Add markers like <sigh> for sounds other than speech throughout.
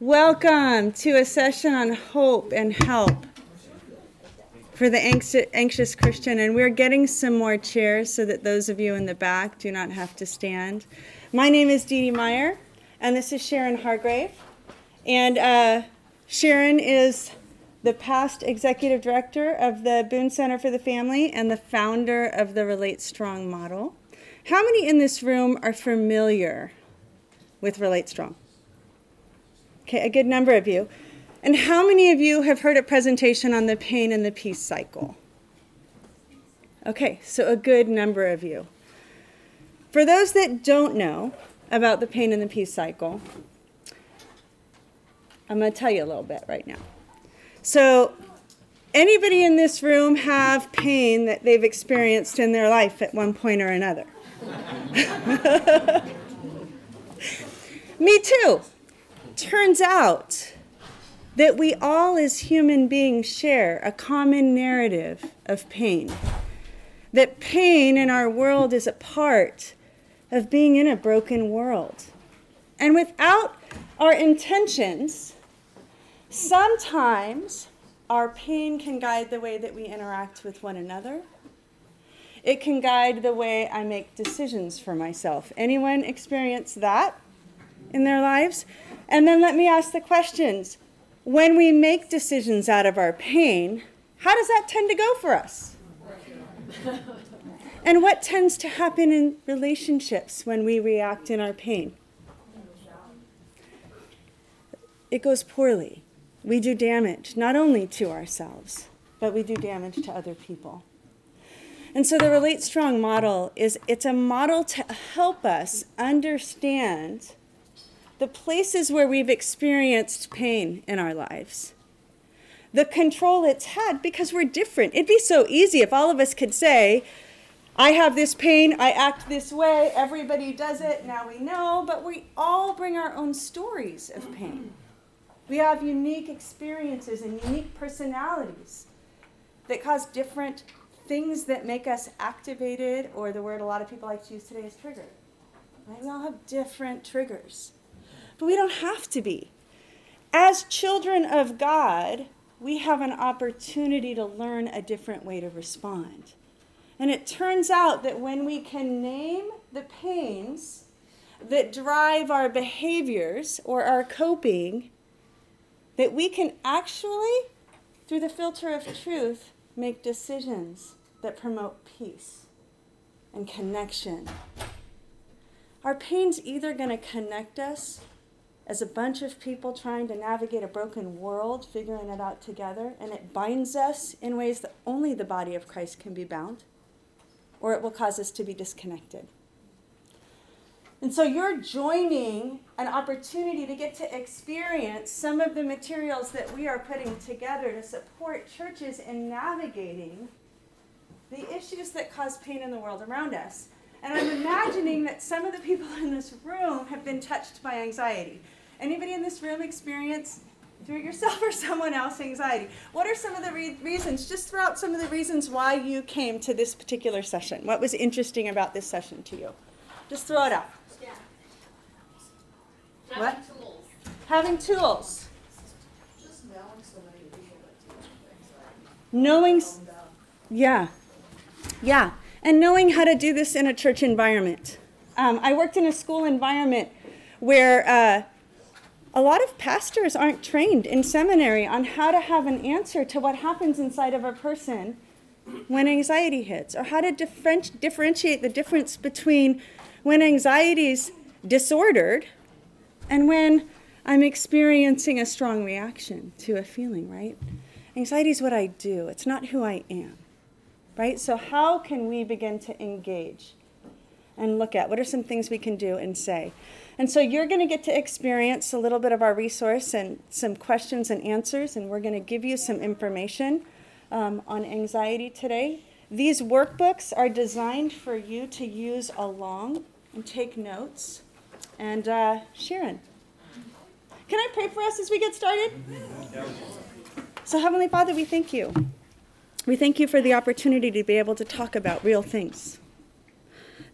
Welcome to a session on hope and help for the anxious Christian. And we're getting some more chairs so that those of you in the back do not have to stand. My name is Dee Dee Mayer, and this is Sharon Hargrave. And uh, Sharon is the past executive director of the Boone Center for the Family and the founder of the Relate Strong model. How many in this room are familiar with Relate Strong? Okay, a good number of you. And how many of you have heard a presentation on the pain and the peace cycle? Okay, so a good number of you. For those that don't know about the pain and the peace cycle, I'm going to tell you a little bit right now. So, anybody in this room have pain that they've experienced in their life at one point or another? <laughs> Me too. Turns out that we all as human beings share a common narrative of pain. That pain in our world is a part of being in a broken world. And without our intentions, sometimes our pain can guide the way that we interact with one another. It can guide the way I make decisions for myself. Anyone experience that in their lives? And then let me ask the questions. When we make decisions out of our pain, how does that tend to go for us? and what tends to happen in relationships when we react in our pain? It goes poorly. We do damage, not only to ourselves, but we do damage to other people. And so the Relate Strong model is it's a model to help us understand the places where we've experienced pain in our lives, the control it's had because we're different. It'd be so easy if all of us could say, I have this pain, I act this way, everybody does it, now we know, but we all bring our own stories of mm-hmm. pain. We have unique experiences and unique personalities that cause different things that make us activated, or the word a lot of people like to use today is triggered. Right? We all have different triggers but we don't have to be. As children of God, we have an opportunity to learn a different way to respond. And it turns out that when we can name the pains that drive our behaviors or our coping, that we can actually, through the filter of truth, make decisions that promote peace and connection. Our pain's either going to connect us as a bunch of people trying to navigate a broken world, figuring it out together, and it binds us in ways that only the body of Christ can be bound, or it will cause us to be disconnected. And so you're joining an opportunity to get to experience some of the materials that we are putting together to support churches in navigating the issues that cause pain in the world around us. And I'm imagining that some of the people in this room have been touched by anxiety. Anybody in this room experience through yourself <laughs> or someone else anxiety? What are some of the re- reasons? Just throw out some of the reasons why you came to this particular session. What was interesting about this session to you? Just throw it out. Yeah. Having what? Tools. Having tools. Just knowing so many people that Knowing. Yeah. Yeah. And knowing how to do this in a church environment. Um, I worked in a school environment where uh, a lot of pastors aren't trained in seminary on how to have an answer to what happens inside of a person when anxiety hits, or how to differentiate the difference between when anxiety is disordered and when I'm experiencing a strong reaction to a feeling, right? Anxiety is what I do, it's not who I am, right? So, how can we begin to engage and look at what are some things we can do and say? And so you're going to get to experience a little bit of our resource and some questions and answers, and we're going to give you some information um, on anxiety today. These workbooks are designed for you to use along and take notes. And uh, Sharon, can I pray for us as we get started? So, Heavenly Father, we thank you. We thank you for the opportunity to be able to talk about real things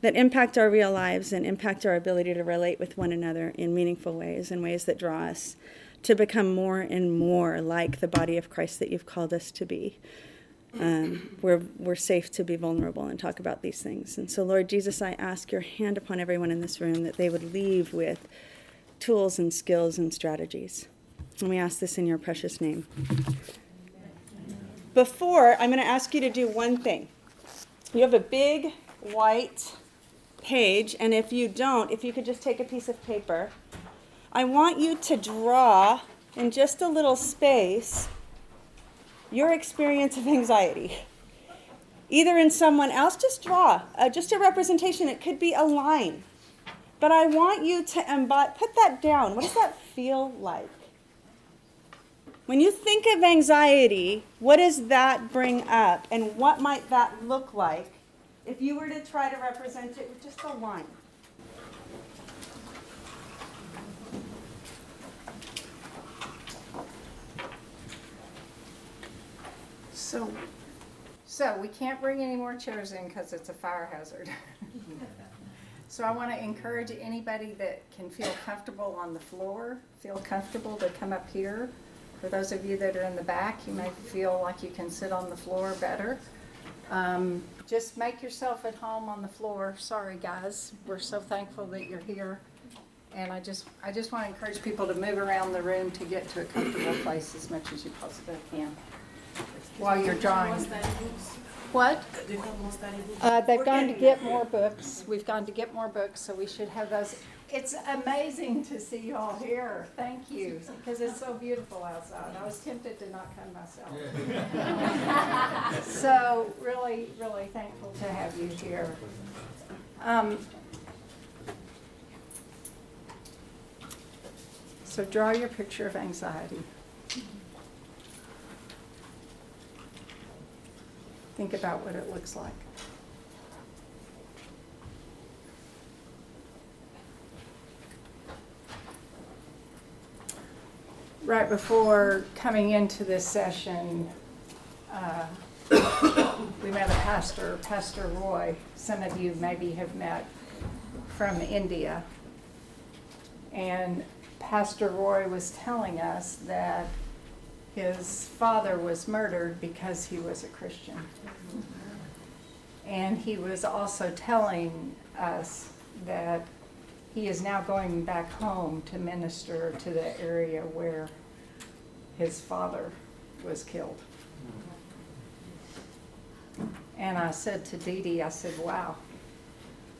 that impact our real lives and impact our ability to relate with one another in meaningful ways, in ways that draw us to become more and more like the body of Christ that you've called us to be. Um, we're, we're safe to be vulnerable and talk about these things. And so, Lord Jesus, I ask your hand upon everyone in this room that they would leave with tools and skills and strategies. And we ask this in your precious name. Before, I'm going to ask you to do one thing. You have a big white page, and if you don't, if you could just take a piece of paper, I want you to draw in just a little space your experience of anxiety. Either in someone else, just draw, uh, just a representation. It could be a line. But I want you to embody, put that down. What does that feel like? When you think of anxiety, what does that bring up? And what might that look like if you were to try to represent it with just a line? So, so we can't bring any more chairs in because it's a fire hazard. So I want to encourage anybody that can feel comfortable on the floor, feel comfortable to come up here. For those of you that are in the back, you may feel like you can sit on the floor better. Um, just make yourself at home on the floor. Sorry, guys. We're so thankful that you're here. And I just, I just want to encourage people to move around the room to get to a comfortable place as much as you possibly can while you're drawing. What? Uh, they've gone to get more books. We've gone to get more books, so we should have those. It's amazing to see you all here. Thank you, because it's so beautiful outside. I was tempted to not come myself. <laughs> so really, really thankful to have you here. Um, so draw your picture of anxiety. Think about what it looks like. Right before coming into this session, uh, <coughs> we met a pastor, Pastor Roy. Some of you maybe have met from India. And Pastor Roy was telling us that his father was murdered because he was a Christian. And he was also telling us that he is now going back home to minister to the area where his father was killed. And I said to Dee Dee, I said, wow,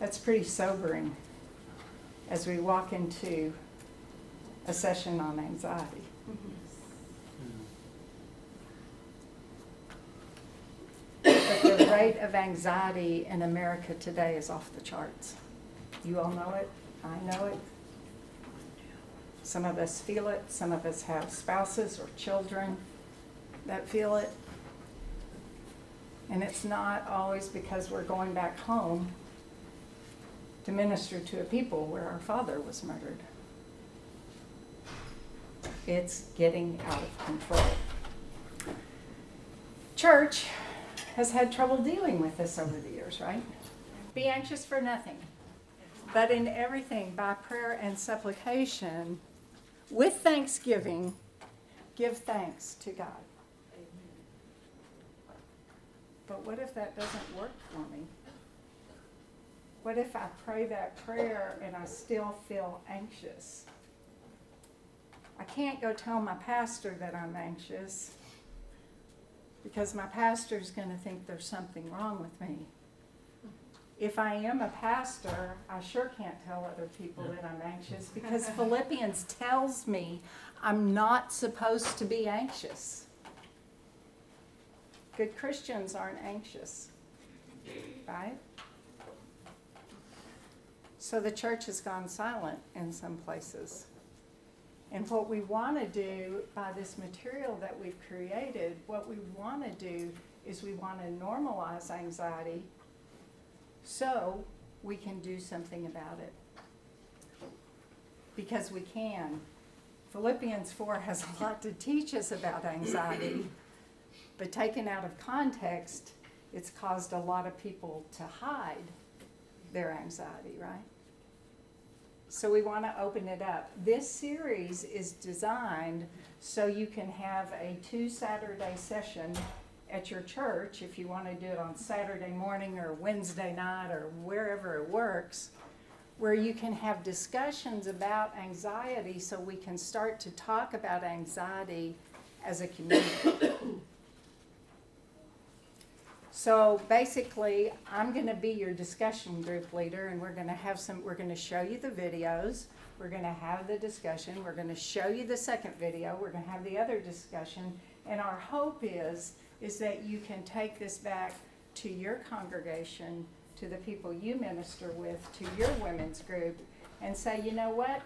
that's pretty sobering as we walk into a session on anxiety. But the rate of anxiety in America today is off the charts. You all know it, I know it. Some of us feel it, some of us have spouses or children that feel it. And it's not always because we're going back home to minister to a people where our father was murdered. It's getting out of control. Church has had trouble dealing with this over the years, right? Be anxious for nothing, but in everything, by prayer and supplication, with thanksgiving, give thanks to God. But what if that doesn't work for me? What if I pray that prayer and I still feel anxious? I can't go tell my pastor that I'm anxious because my pastor is going to think there's something wrong with me. If I am a pastor, I sure can't tell other people that I'm anxious because <laughs> Philippians tells me I'm not supposed to be anxious. Good Christians aren't anxious, right? So the church has gone silent in some places. And what we want to do by this material that we've created, what we want to do is we want to normalize anxiety so we can do something about it. Because we can. Philippians 4 has a lot to teach us about anxiety, but taken out of context, it's caused a lot of people to hide their anxiety, right? So we want to open it up. This series is designed so you can have a two Saturday session at your church if you want to do it on Saturday morning or Wednesday night or wherever it works, where you can have discussions about anxiety so we can start to talk about anxiety as a community. So basically, I'm going to be your discussion group leader, and we're going to have some, we're going to show you the videos. We're going to have the discussion. We're going to show you the second video. We're going to have the other discussion. And our hope is, is that you can take this back to your congregation, to the people you minister with, to your women's group, and say, you know what?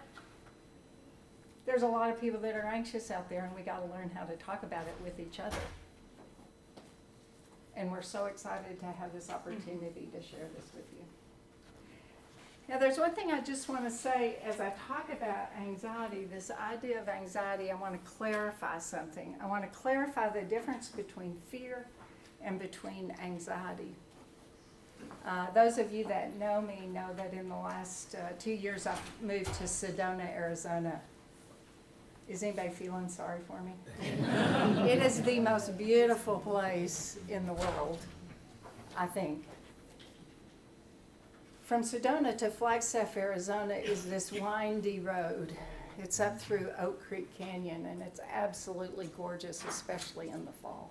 There's a lot of people that are anxious out there, and we got to learn how to talk about it with each other. And we're so excited to have this opportunity to share this with you. Now, there's one thing I just want to say as I talk about anxiety, this idea of anxiety, I want to clarify something. I want to clarify the difference between fear and between anxiety. Uh, those of you that know me know that in the last uh, two years I've moved to Sedona, Arizona. Is anybody feeling sorry for me? <laughs> it is the most beautiful place in the world, I think. From Sedona to Flagstaff, Arizona is this windy road. It's up through Oak Creek Canyon and it's absolutely gorgeous, especially in the fall.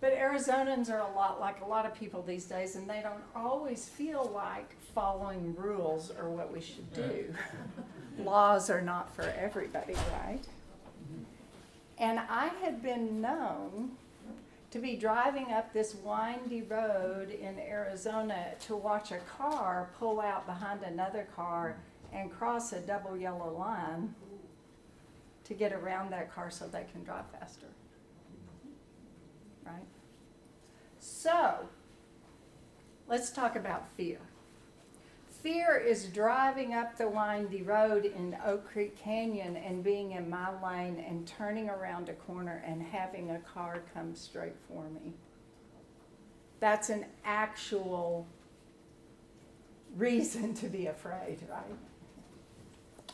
But Arizonans are a lot like a lot of people these days, and they don't always feel like following rules or what we should do. <laughs> Laws are not for everybody, right? And I had been known to be driving up this windy road in Arizona to watch a car pull out behind another car and cross a double yellow line to get around that car so they can drive faster. Right? So, let's talk about fear. Fear is driving up the windy road in Oak Creek Canyon and being in my lane and turning around a corner and having a car come straight for me. That's an actual reason to be afraid, right?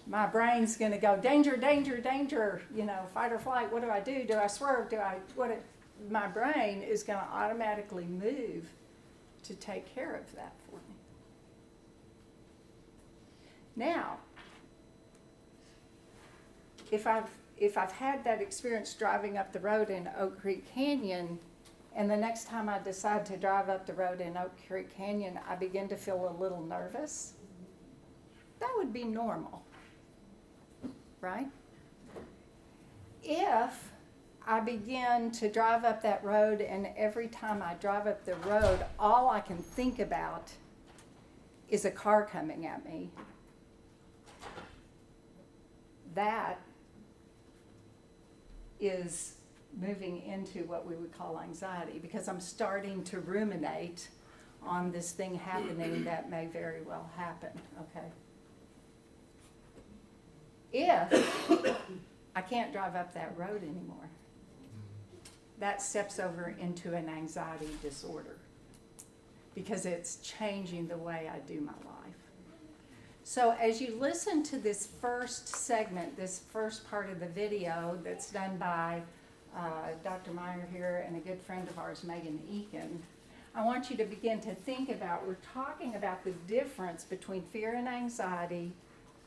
My brain's going to go danger, danger, danger, you know, fight or flight. What do I do? Do I swerve? Do I what it, my brain is going to automatically move to take care of that for me. Now, if I've if I've had that experience driving up the road in Oak Creek Canyon, and the next time I decide to drive up the road in Oak Creek Canyon, I begin to feel a little nervous, that would be normal, right? If I begin to drive up that road, and every time I drive up the road, all I can think about is a car coming at me that is moving into what we would call anxiety because I'm starting to ruminate on this thing happening that may very well happen, okay? If I can't drive up that road anymore, that steps over into an anxiety disorder because it's changing the way I do my life. So as you listen to this first segment, this first part of the video that's done by uh, Dr. Mayer here and a good friend of ours, Megan Eakin, I want you to begin to think about, we're talking about the difference between fear and anxiety,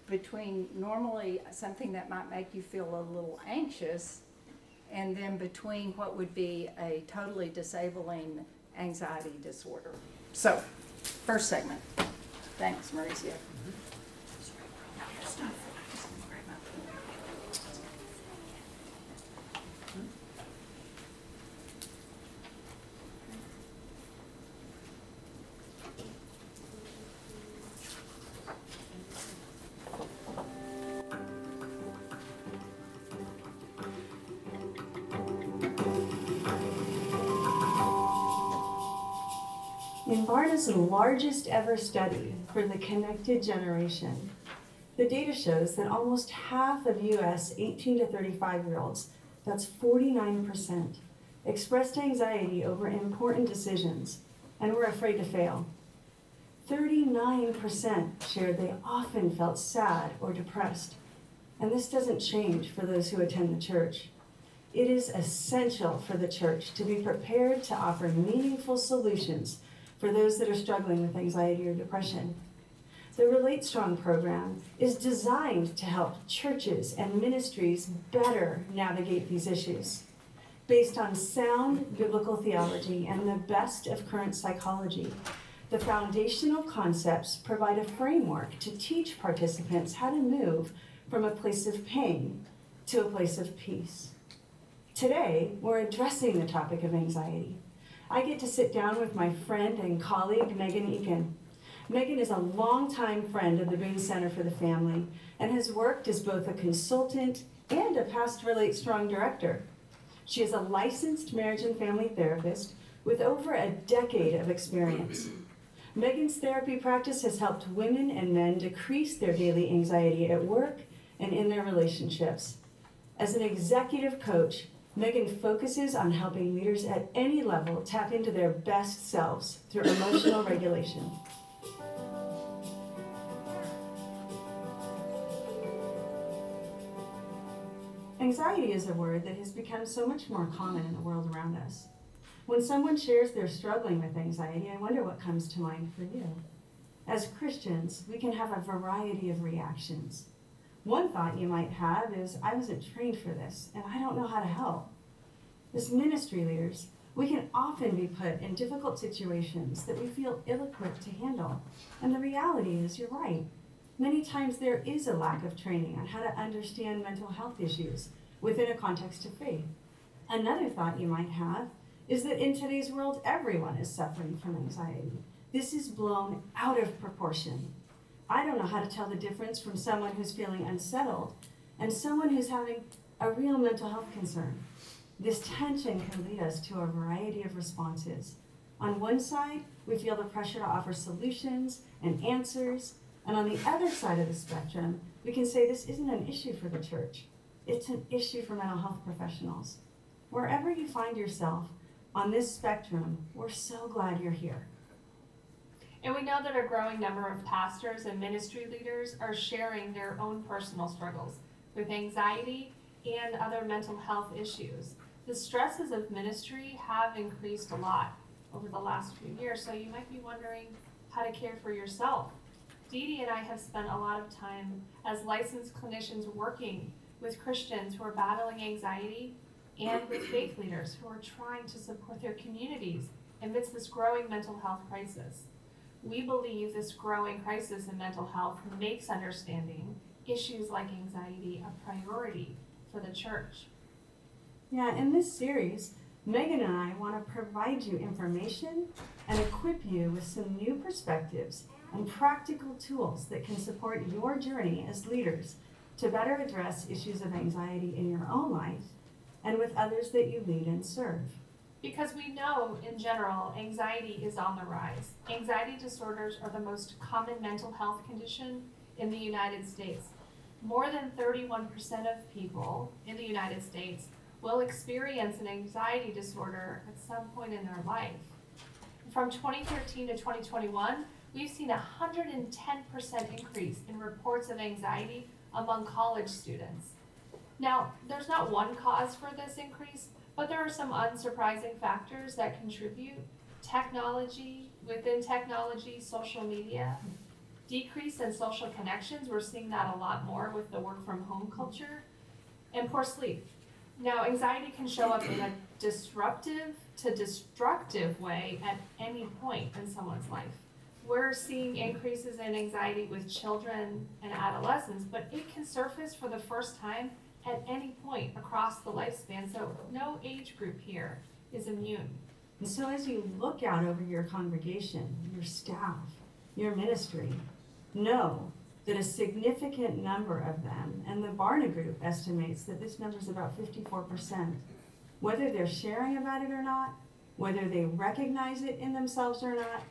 between normally something that might make you feel a little anxious, and then between what would be a totally disabling anxiety disorder. So, first segment. Thanks, Mauricio. In largest ever study for the connected generation, the data shows that almost half of US 18 to 35 year olds, that's 49%, expressed anxiety over important decisions and were afraid to fail. 39% shared they often felt sad or depressed. And this doesn't change for those who attend the church. It is essential for the church to be prepared to offer meaningful solutions for those that are struggling with anxiety or depression. The Relate Strong program is designed to help churches and ministries better navigate these issues. Based on sound biblical theology and the best of current psychology, the foundational concepts provide a framework to teach participants how to move from a place of pain to a place of peace. Today, we're addressing the topic of anxiety. I get to sit down with my friend and colleague, Megan Eakin. Megan is a longtime friend of the Boone Center for the Family and has worked as both a consultant and a past Relate Strong director. She is a licensed marriage and family therapist with over a decade of experience. Megan's therapy practice has helped women and men decrease their daily anxiety at work and in their relationships. As an executive coach, Megan focuses on helping leaders at any level tap into their best selves through emotional regulation. Anxiety is a word that has become so much more common in the world around us. When someone shares they're struggling with anxiety, I wonder what comes to mind for you. As Christians, we can have a variety of reactions. One thought you might have is, I wasn't trained for this, and I don't know how to help. As ministry leaders, we can often be put in difficult situations that we feel ill equipped to handle. And the reality is, you're right. Many times there is a lack of training on how to understand mental health issues within a context of faith. Another thought you might have is that in today's world, everyone is suffering from anxiety. This is blown out of proportion. I don't know how to tell the difference from someone who's feeling unsettled and someone who's having a real mental health concern. This tension can lead us to a variety of responses. On one side, we feel the pressure to offer solutions and answers and on the other side of the spectrum, we can say this isn't an issue for the church, it's an issue for mental health professionals. Wherever you find yourself on this spectrum, we're so glad you're here. And we know that a growing number of pastors and ministry leaders are sharing their own personal struggles with anxiety and other mental health issues. The stresses of ministry have increased a lot over the last few years, so you might be wondering how to care for yourself Dee Dee and I have spent a lot of time as licensed clinicians working with Christians who are battling anxiety and with faith leaders who are trying to support their communities amidst this growing mental health crisis. We believe this growing crisis in mental health makes understanding issues like anxiety a priority for the church. Yeah, in this series, Megan and I want to provide you information and equip you with some new perspectives and practical tools that can support your journey as leaders to better address issues of anxiety in your own life and with others that you lead and serve. Because we know, in general, anxiety is on the rise. Anxiety disorders are the most common mental health condition in the United States. More than 31% of people in the United States will experience an anxiety disorder at some point in their life. From 2013 to 2021, we've seen a 110% increase in reports of anxiety among college students. Now, there's not one cause for this increase, but there are some unsurprising factors that contribute. Technology, within technology, social media, decrease in social connections, we're seeing that a lot more with the work from home culture, and poor sleep. Now, anxiety can show up in a disruptive to destructive way at any point in someone's life we're seeing increases in anxiety with children and adolescents, but it can surface for the first time at any point across the lifespan. So no age group here is immune. And so as you look out over your congregation, your staff, your ministry, know that a significant number of them, and the Barna Group estimates that this number is about 54%, whether they're sharing about it or not, whether they recognize it in themselves or not,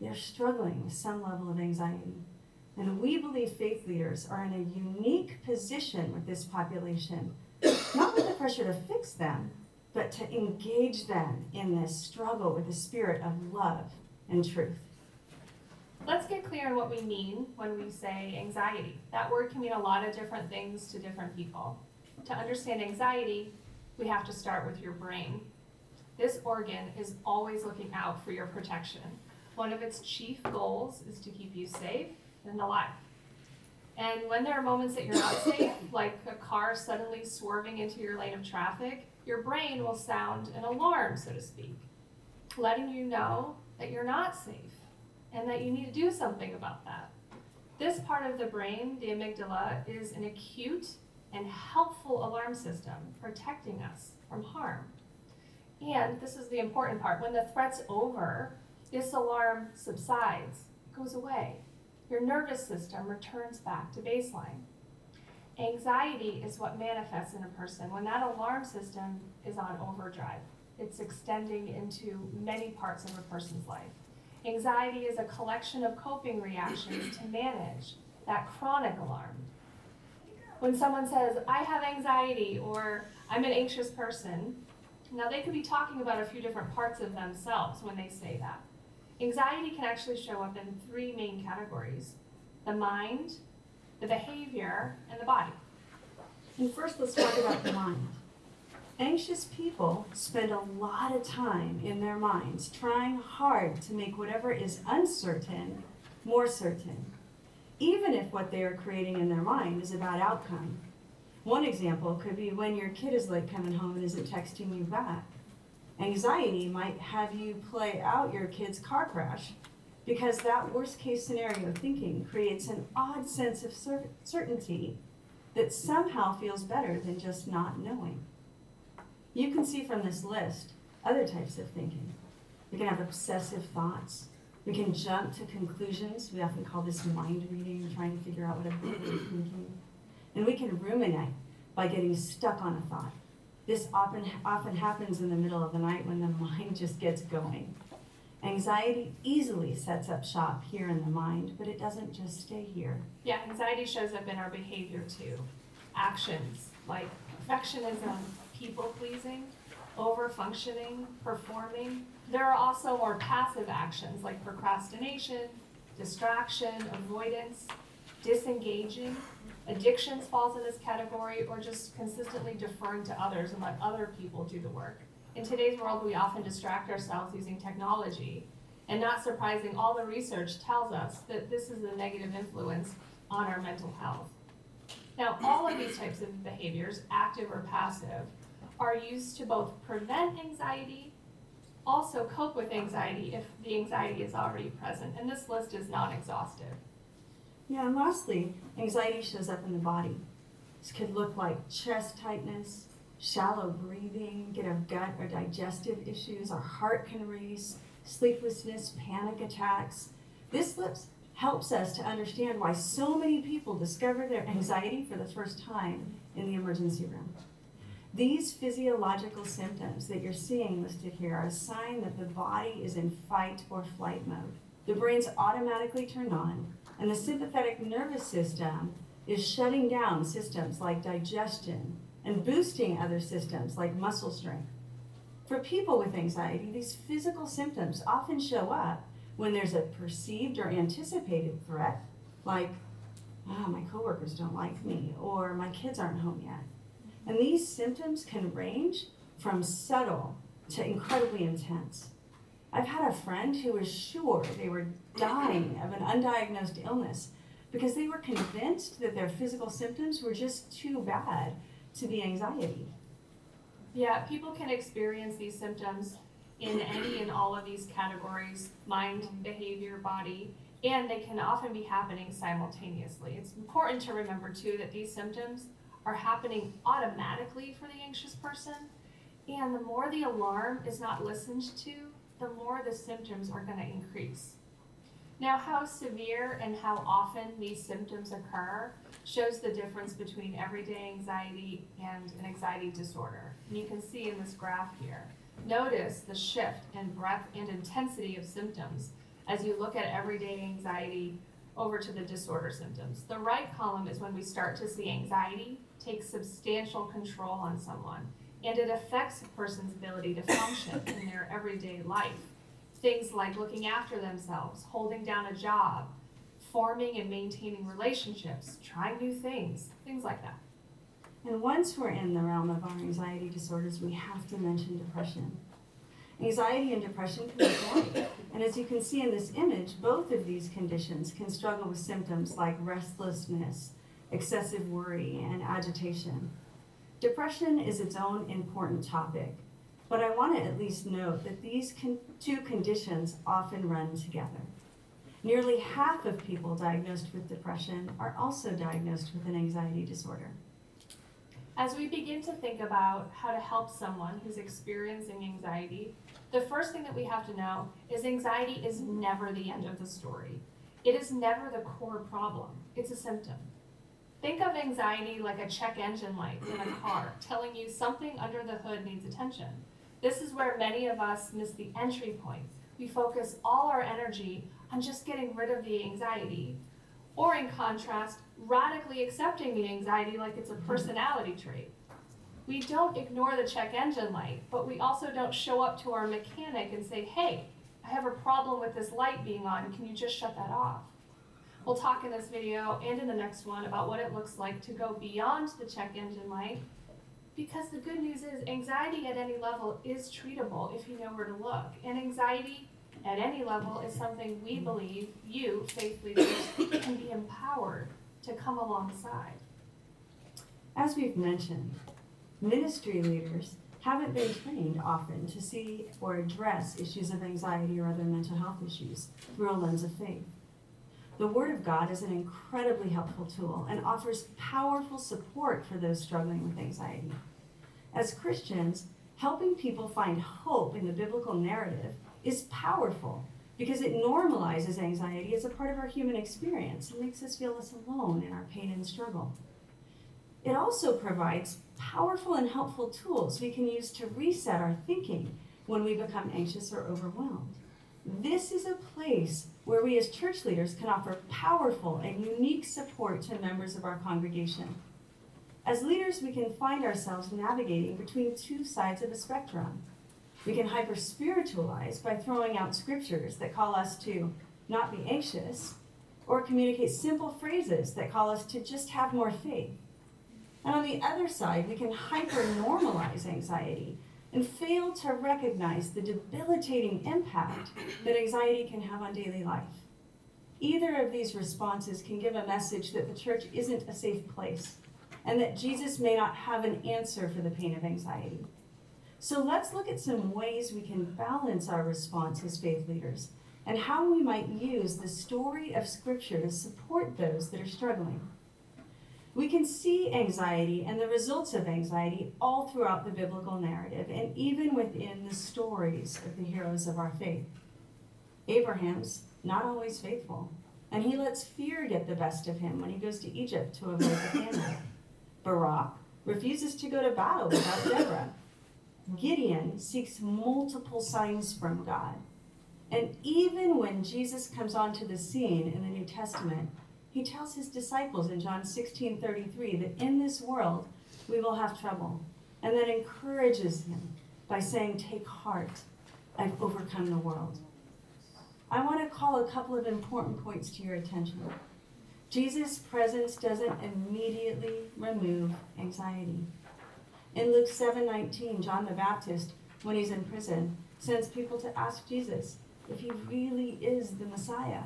they're struggling with some level of anxiety. And we believe faith leaders are in a unique position with this population, not with the pressure to fix them, but to engage them in this struggle with the spirit of love and truth. let's get clear on what we mean when we say anxiety. That word can mean a lot of different things to different people. To understand anxiety, we have to start with your brain. This organ is always looking out for your protection. One of its chief goals is to keep you safe and alive. And when there are moments that you're not <coughs> safe, like a car suddenly swerving into your lane of traffic, your brain will sound an alarm, so to speak, letting you know that you're not safe and that you need to do something about that. This part of the brain, the amygdala, is an acute and helpful alarm system protecting us from harm. And this is the important part when the threat's over, this alarm subsides, goes away. Your nervous system returns back to baseline. Anxiety is what manifests in a person when that alarm system is on overdrive. It's extending into many parts of a person's life. Anxiety is a collection of coping reactions to manage that chronic alarm. When someone says, I have anxiety or I'm an anxious person, now they could be talking about a few different parts of themselves when they say that. Anxiety can actually show up in three main categories the mind, the behavior, and the body. And first, let's talk about the mind. Anxious people spend a lot of time in their minds trying hard to make whatever is uncertain more certain, even if what they are creating in their mind is a bad outcome. One example could be when your kid is late coming home and isn't texting you back. Anxiety might have you play out your kid's car crash because that worst case scenario thinking creates an odd sense of cer- certainty that somehow feels better than just not knowing. You can see from this list other types of thinking. We can have obsessive thoughts. We can jump to conclusions. We often call this mind reading, trying to figure out what everybody's thinking. And we can ruminate by getting stuck on a thought. This often, often happens in the middle of the night when the <laughs> mind just gets going. Anxiety easily sets up shop here in the mind, but it doesn't just stay here. Yeah, anxiety shows up in our behavior too. Actions like perfectionism, people pleasing, over functioning, performing. There are also more passive actions like procrastination, distraction, avoidance, disengaging. Addictions falls in this category, or just consistently deferring to others and let other people do the work. In today's world, we often distract ourselves using technology, and not surprising, all the research tells us that this is a negative influence on our mental health. Now, all of these types of behaviors, active or passive, are used to both prevent anxiety, also cope with anxiety if the anxiety is already present, and this list is not exhaustive. Yeah, and lastly, anxiety shows up in the body. This could look like chest tightness, shallow breathing, get a gut or digestive issues, our heart can race, sleeplessness, panic attacks. This list helps us to understand why so many people discover their anxiety for the first time in the emergency room. These physiological symptoms that you're seeing listed here are a sign that the body is in fight or flight mode. The brain's automatically turned on, and the sympathetic nervous system is shutting down systems like digestion and boosting other systems like muscle strength. For people with anxiety, these physical symptoms often show up when there's a perceived or anticipated threat, like, oh, my coworkers don't like me, or my kids aren't home yet. And these symptoms can range from subtle to incredibly intense. I've had a friend who was sure they were dying of an undiagnosed illness because they were convinced that their physical symptoms were just too bad to be anxiety. Yeah, people can experience these symptoms in any and all of these categories mind, behavior, body, and they can often be happening simultaneously. It's important to remember, too, that these symptoms are happening automatically for the anxious person, and the more the alarm is not listened to, the more the symptoms are going to increase. Now, how severe and how often these symptoms occur shows the difference between everyday anxiety and an anxiety disorder. And you can see in this graph here. Notice the shift in breadth and intensity of symptoms as you look at everyday anxiety over to the disorder symptoms. The right column is when we start to see anxiety take substantial control on someone and it affects a person's ability to function in their everyday life. Things like looking after themselves, holding down a job, forming and maintaining relationships, trying new things, things like that. And once we're in the realm of our anxiety disorders, we have to mention depression. Anxiety and depression can be. And as you can see in this image, both of these conditions can struggle with symptoms like restlessness, excessive worry, and agitation. Depression is its own important topic, but I want to at least note that these con- two conditions often run together. Nearly half of people diagnosed with depression are also diagnosed with an anxiety disorder. As we begin to think about how to help someone who's experiencing anxiety, the first thing that we have to know is anxiety is never the end of the story. It is never the core problem, it's a symptom. Think of anxiety like a check engine light in a car telling you something under the hood needs attention. This is where many of us miss the entry point. We focus all our energy on just getting rid of the anxiety, or in contrast, radically accepting the anxiety like it's a personality trait. We don't ignore the check engine light, but we also don't show up to our mechanic and say, hey, I have a problem with this light being on. Can you just shut that off? We'll talk in this video and in the next one about what it looks like to go beyond the check engine light. Because the good news is, anxiety at any level is treatable if you know where to look. And anxiety at any level is something we believe you, faith leaders, can be empowered to come alongside. As we've mentioned, ministry leaders haven't been trained often to see or address issues of anxiety or other mental health issues through a lens of faith. The Word of God is an incredibly helpful tool and offers powerful support for those struggling with anxiety. As Christians, helping people find hope in the biblical narrative is powerful because it normalizes anxiety as a part of our human experience and makes us feel less alone in our pain and struggle. It also provides powerful and helpful tools we can use to reset our thinking when we become anxious or overwhelmed. This is a place where we as church leaders can offer powerful and unique support to members of our congregation. As leaders, we can find ourselves navigating between two sides of a spectrum. We can hyper spiritualize by throwing out scriptures that call us to not be anxious, or communicate simple phrases that call us to just have more faith. And on the other side, we can hyper normalize anxiety and fail to recognize the debilitating impact that anxiety can have on daily life. Either of these responses can give a message that the church isn't a safe place and that Jesus may not have an answer for the pain of anxiety. So let's look at some ways we can balance our response as faith leaders and how we might use the story of Scripture to support those that are struggling. We can see anxiety and the results of anxiety all throughout the biblical narrative and even within the stories of the heroes of our faith. Abraham's not always faithful, and he lets fear get the best of him when he goes to Egypt to avoid the famine. <coughs> Barak refuses to go to battle without Deborah. Gideon seeks multiple signs from God. And even when Jesus comes onto the scene in the New Testament, he tells his disciples in John 16 33 that in this world we will have trouble, and then encourages him by saying, Take heart, I've overcome the world. I want to call a couple of important points to your attention. Jesus' presence doesn't immediately remove anxiety. In Luke 7:19, John the Baptist, when he's in prison, sends people to ask Jesus if he really is the Messiah.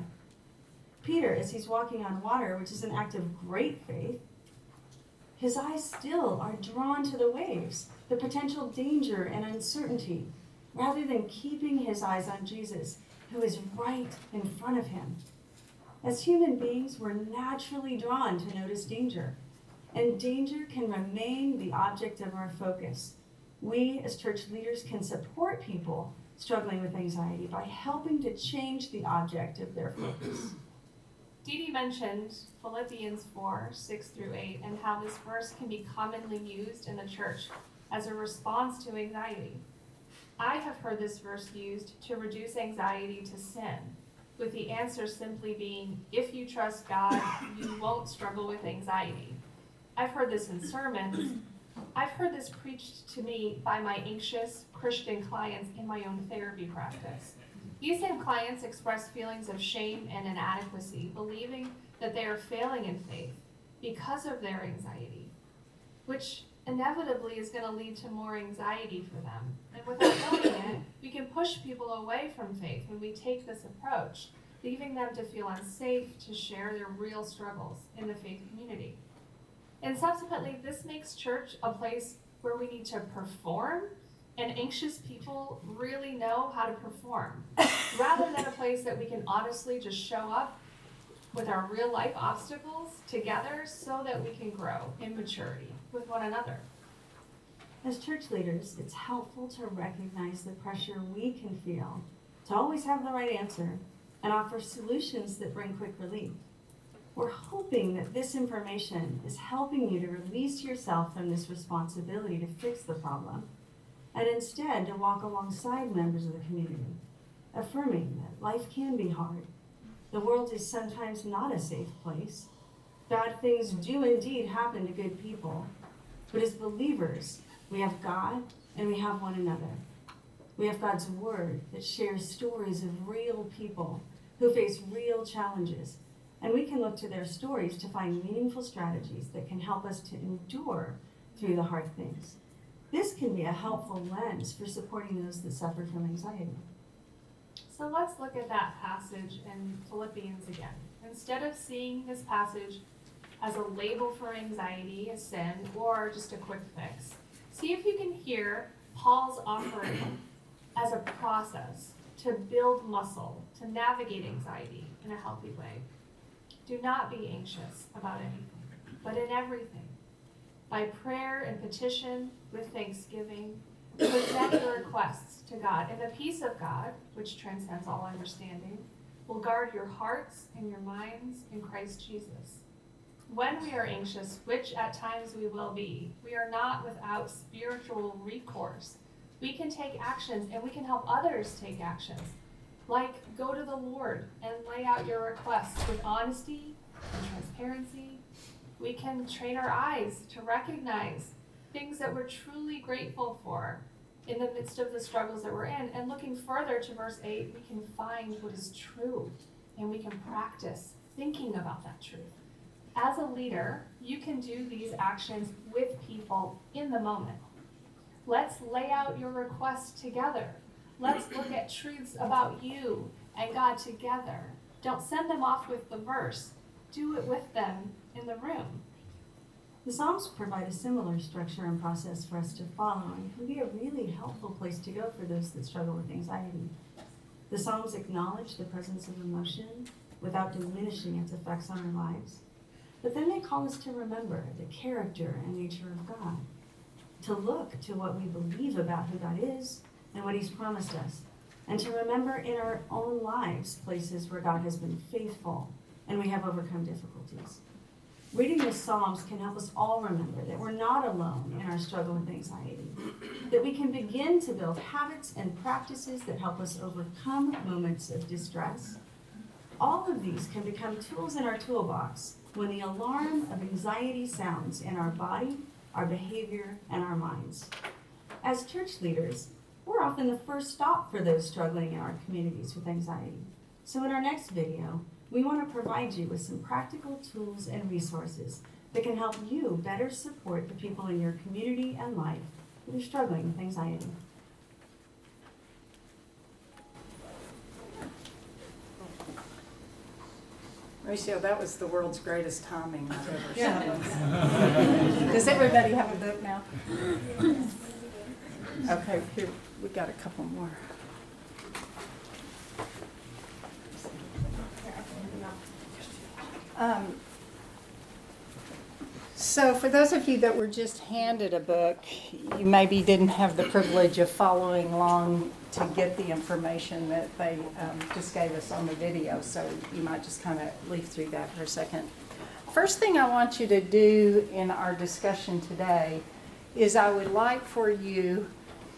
Peter, as he's walking on water, which is an act of great faith, his eyes still are drawn to the waves, the potential danger and uncertainty, rather than keeping his eyes on Jesus, who is right in front of him. As human beings, we're naturally drawn to notice danger, and danger can remain the object of our focus. We, as church leaders, can support people struggling with anxiety by helping to change the object of their focus. Dee Dee mentioned Philippians 4 6 through 8 and how this verse can be commonly used in the church as a response to anxiety. I have heard this verse used to reduce anxiety to sin, with the answer simply being if you trust God, you <coughs> won't struggle with anxiety. I've heard this in sermons. I've heard this preached to me by my anxious Christian clients in my own therapy practice These same clients express feelings of shame and inadequacy, believing that they are failing in faith because of their anxiety, which inevitably is going to lead to more anxiety for them. And without knowing it, we can push people away from faith when we take this approach, leaving them to feel unsafe to share their real struggles in the faith community. And subsequently, this makes church a place where we need to perform, and anxious people really know how to perform, <laughs> rather than a place that we can honestly just show up with our real life obstacles together so that we can grow in maturity with one another. As church leaders, it's helpful to recognize the pressure we can feel to always have the right answer and offer solutions that bring quick relief. We're hoping that this information is helping you to release yourself from this responsibility to fix the problem and instead to walk alongside members of the community, affirming that life can be hard. The world is sometimes not a safe place. Bad things do indeed happen to good people. But as believers, we have God and we have one another. We have God's Word that shares stories of real people who face real challenges and we can look to their stories to find meaningful strategies that can help us to endure through the hard things. This can be a helpful lens for supporting those that suffer from anxiety. So let's look at that passage in Philippians again. Instead of seeing this passage as a label for anxiety, a sin, or just a quick fix, see if you can hear Paul's offering as a process to build muscle, to navigate anxiety in a healthy way. Do not be anxious about anything, but in everything. By prayer and petition with thanksgiving, present your requests to God, and the peace of God, which transcends all understanding, will guard your hearts and your minds in Christ Jesus. When we are anxious, which at times we will be, we are not without spiritual recourse. We can take actions and we can help others take actions like, go to the Lord and lay out your requests with honesty and transparency. We can train our eyes to recognize things that we're truly grateful for in the midst of the struggles that we're in. And looking further to verse 8, we can find what is true and we can practice thinking about that truth. As a leader, you can do these actions with people in the moment. Let's lay out your requests together Let's look at truths about you and God together. Don't send them off with the verse, do it with them in the room. The Psalms provide a similar structure and process for us to follow and can be a really helpful place to go for those that struggle with anxiety. The Psalms acknowledge the presence of emotion without diminishing its effects on our lives. But then they call us to remember the character and nature of God, to look to what we believe about who God is and what He's promised us, and to remember in our own lives places where God has been faithful and we have overcome difficulties. Reading the Psalms can help us all remember that we're not alone in our struggle with anxiety, that we can begin to build habits and practices that help us overcome moments of distress. All of these can become tools in our toolbox when the alarm of anxiety sounds in our body, our behavior, and our minds. As church leaders, we're often the first stop for those struggling in our communities with anxiety. So in our next video, we want to provide you with some practical tools and resources that can help you better support the people in your community and life who are struggling with anxiety. Mauricio, that was the world's greatest timing I've ever seen. <laughs> Does everybody have a book now? Okay, here, we got a couple more. Um, so for those of you that were just handed a book, you maybe didn't have the privilege of following along to get the information that they um, just gave us on the video, so you might just kind of leaf through that for a second. First thing I want you to do in our discussion today is I would like for you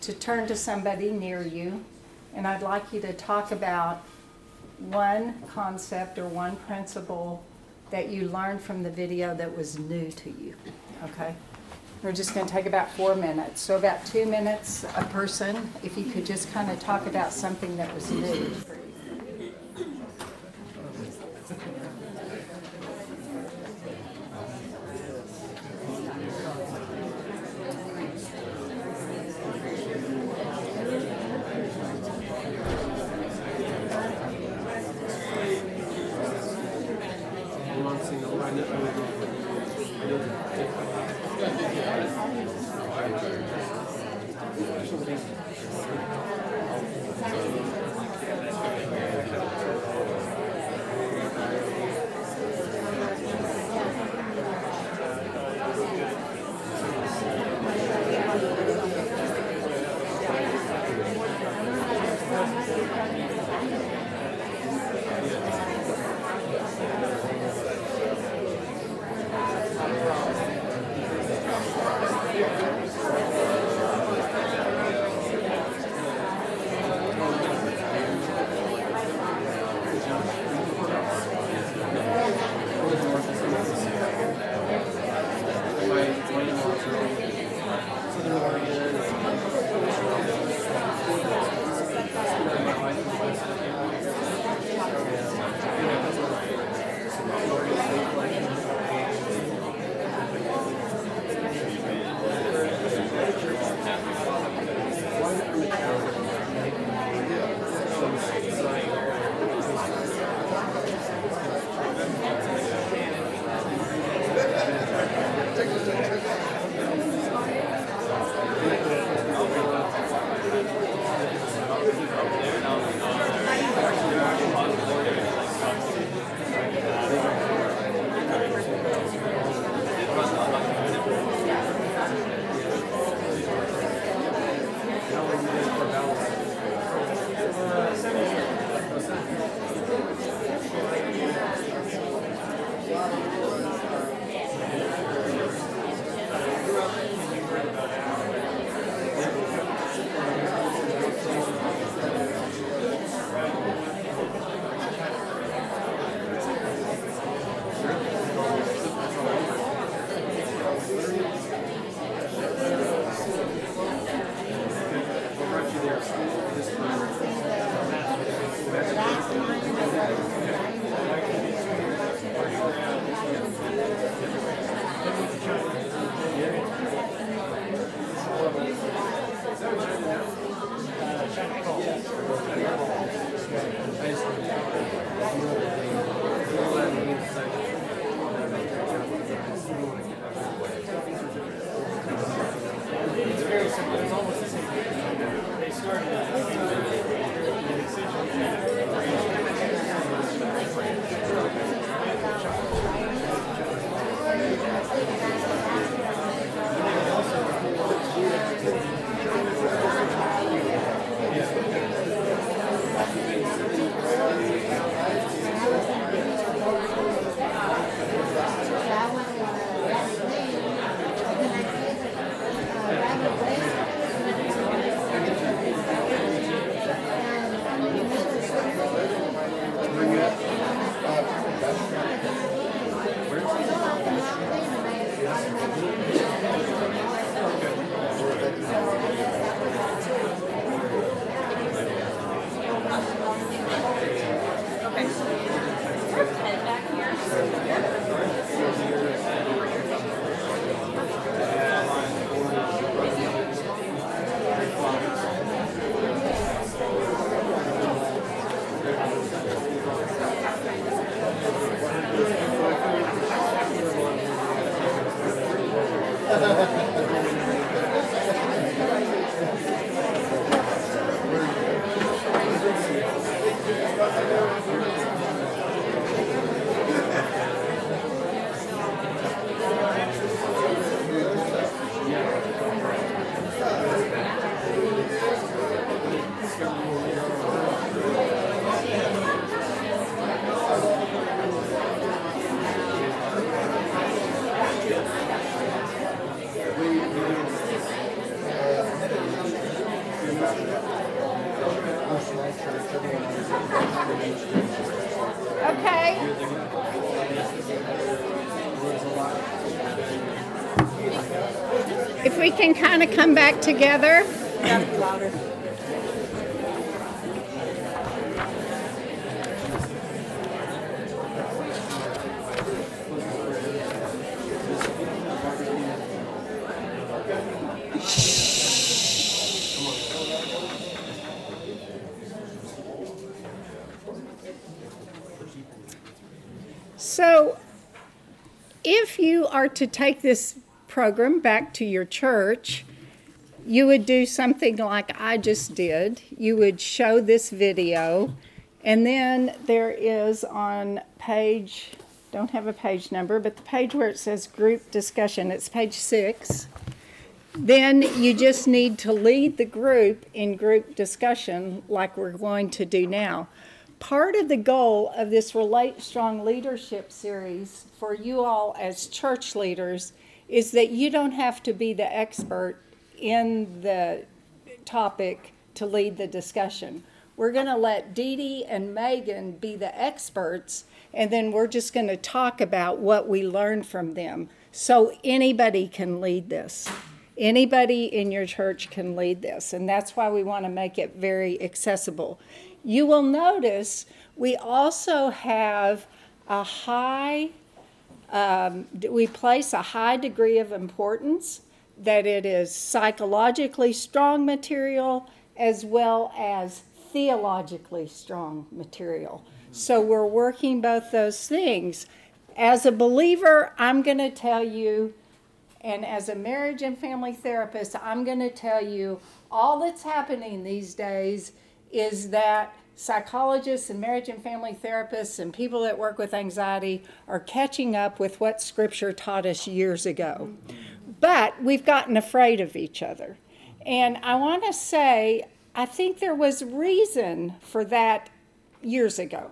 to turn to somebody near you, and I'd like you to talk about one concept or one principle that you learned from the video that was new to you. Okay? We're just gonna take about four minutes, so about two minutes a person, if you could just kind of talk about something that was new come back together. So, if you are to take this program back to your church, you would do something like I just did. You would show this video, and then there is on page, don't have a page number, but the page where it says group discussion, it's page six. Then you just need to lead the group in group discussion like we're going to do now. Part of the goal of this RelateStrong Leadership series for you all as church leaders is that you don't have to be the expert in the topic to lead the discussion. We're going to let Dee Dee and Megan be the experts, and then we're just going to talk about what we learned from them. So anybody can lead this. Anybody in your church can lead this, and that's why we want to make it very accessible. You will notice we also have a high, um, we place a high degree of importance that it is psychologically strong material as well as theologically strong material. So we're working both those things. As a believer, I'm going to tell you, and as a marriage and family therapist, I'm going to tell you all that's happening these days is that psychologists and marriage and family therapists and people that work with anxiety are catching up with what Scripture taught us years ago. But we've gotten afraid of each other. And I want to say, I think there was reason for that years ago.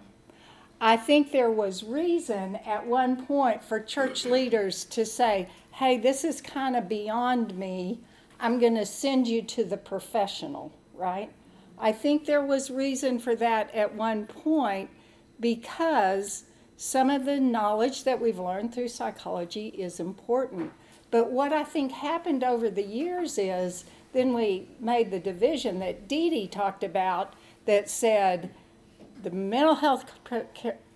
I think there was reason at one point for church leaders to say, hey, this is kind of beyond me. I'm going to send you to the professional, right? I think there was reason for that at one point because some of the knowledge that we've learned through psychology is important. But what I think happened over the years is then we made the division that Dee Dee talked about that said the mental health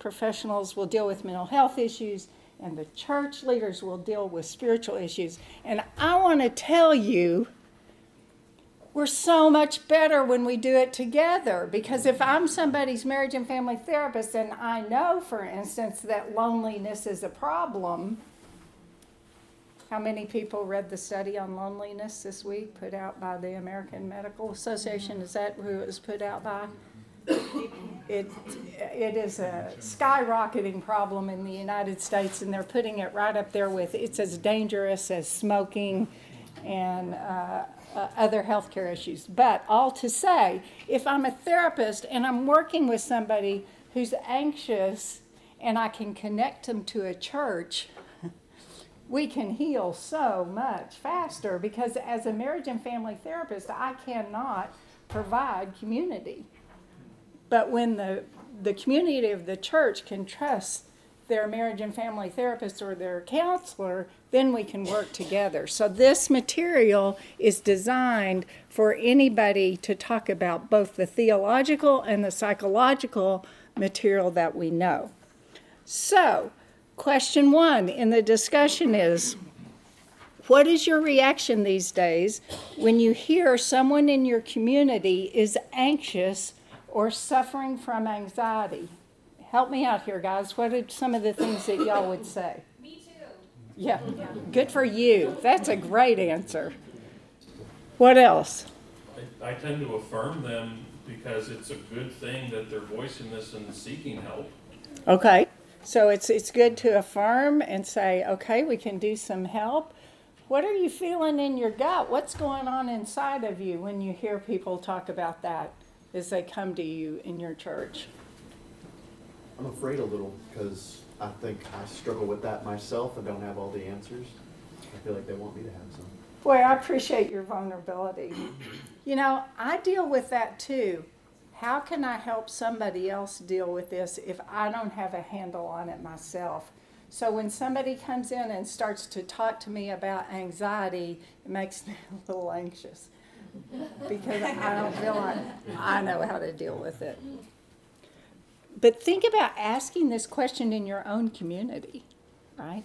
professionals will deal with mental health issues and the church leaders will deal with spiritual issues. And I want to tell you, we're so much better when we do it together because if I'm somebody's marriage and family therapist and I know, for instance, that loneliness is a problem, how many people read the study on loneliness this week put out by the American Medical Association? Is that who it was put out by? It, it is a skyrocketing problem in the United States, and they're putting it right up there with it's as dangerous as smoking and uh, uh, other healthcare issues. But all to say, if I'm a therapist and I'm working with somebody who's anxious and I can connect them to a church, we can heal so much faster because as a marriage and family therapist, I cannot provide community. But when the, the community of the church can trust their marriage and family therapist or their counselor, then we can work together. So, this material is designed for anybody to talk about both the theological and the psychological material that we know. So, Question one in the discussion is What is your reaction these days when you hear someone in your community is anxious or suffering from anxiety? Help me out here, guys. What are some of the things that y'all would say? Me too. Yeah, good for you. That's a great answer. What else? I, I tend to affirm them because it's a good thing that they're voicing this and seeking help. Okay. So it's it's good to affirm and say, okay, we can do some help. What are you feeling in your gut? What's going on inside of you when you hear people talk about that as they come to you in your church? I'm afraid a little because I think I struggle with that myself and don't have all the answers. I feel like they want me to have some. Boy, I appreciate your vulnerability. You know, I deal with that too how can I help somebody else deal with this if I don't have a handle on it myself? So when somebody comes in and starts to talk to me about anxiety, it makes <laughs> me a little anxious because I don't feel like I know how to deal with it. But think about asking this question in your own community, right?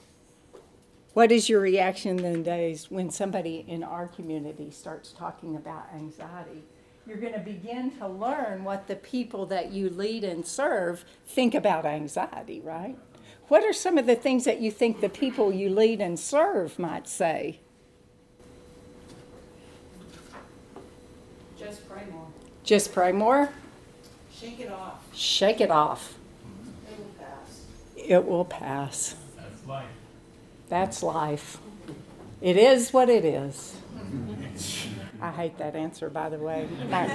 What is your reaction then days when somebody in our community starts talking about anxiety? You're going to begin to learn what the people that you lead and serve think about anxiety, right? What are some of the things that you think the people you lead and serve might say? Just pray more. Just pray more, Shake it off. shake it off. It will pass. It will pass. That's life. That's life. It is what it is. <laughs> I hate that answer, by the way. My,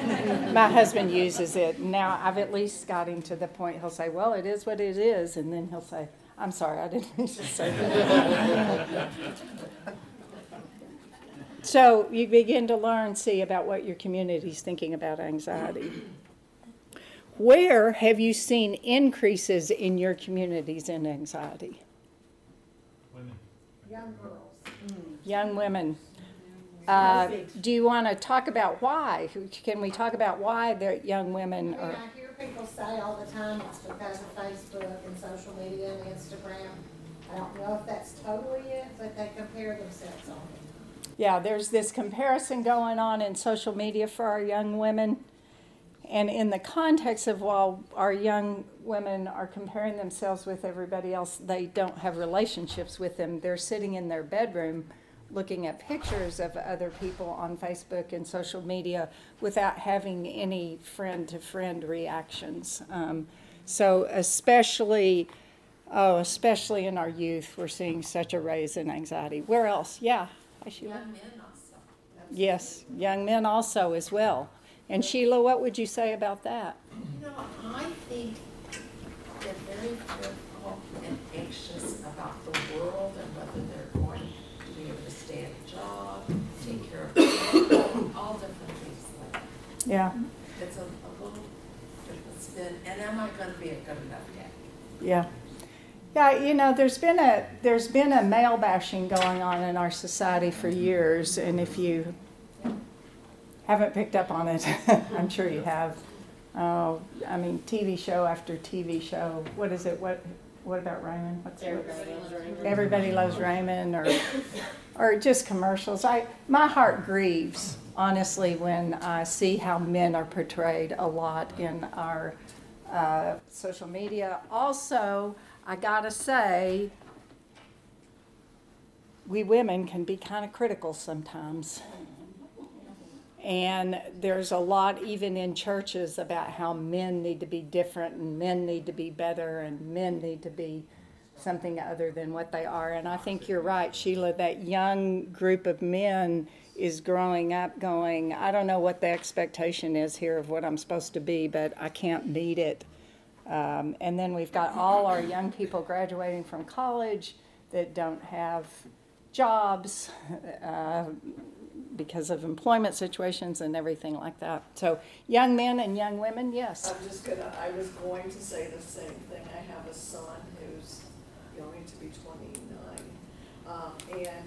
my husband uses it. Now I've at least got him to the point he'll say, Well, it is what it is. And then he'll say, I'm sorry, I didn't mean to say that. so you begin to learn, see, about what your community's thinking about anxiety. Where have you seen increases in your communities in anxiety? Women. Young girls. Mm. Young women. Uh, do you want to talk about why? Can we talk about why the young women I mean, are? I hear people say all the time it's because of Facebook and social media and Instagram. I don't know if that's totally it, but they compare themselves on it. Yeah, there's this comparison going on in social media for our young women. And in the context of while our young women are comparing themselves with everybody else, they don't have relationships with them. They're sitting in their bedroom looking at pictures of other people on Facebook and social media without having any friend to friend reactions. Um, so, especially, oh, especially in our youth, we're seeing such a raise in anxiety. Where else? Yeah. Sheila. Young men also. Yes, young men also as well. And Sheila, what would you say about that? You know, I think they're very fearful and anxious about the world and whether they're going to be able to stay at a job, take care of family, all different things like that. Yeah, It's a, a little different spin, and am I gonna be a good enough dad? yeah. Yeah, you know, there's been a there's been a male bashing going on in our society for years, and if you haven't picked up on it, <laughs> I'm sure you have. Oh, I mean, TV show after TV show. What is it? What what about Raymond? What's Everybody loves Raymond. Everybody loves Raymond, or or just commercials. I my heart grieves honestly when I see how men are portrayed a lot in our uh, social media. Also, I gotta say, we women can be kind of critical sometimes. And there's a lot, even in churches, about how men need to be different and men need to be better and men need to be something other than what they are. And I think you're right, Sheila, that young group of men is growing up going, I don't know what the expectation is here of what I'm supposed to be, but I can't meet it. Um, and then we've got all our young people graduating from college that don't have jobs <laughs> uh, because of employment situations and everything like that. So, young men and young women, yes. I'm just gonna, I was going to say the same thing. I have a son who's going to be twenty-nine. Um, and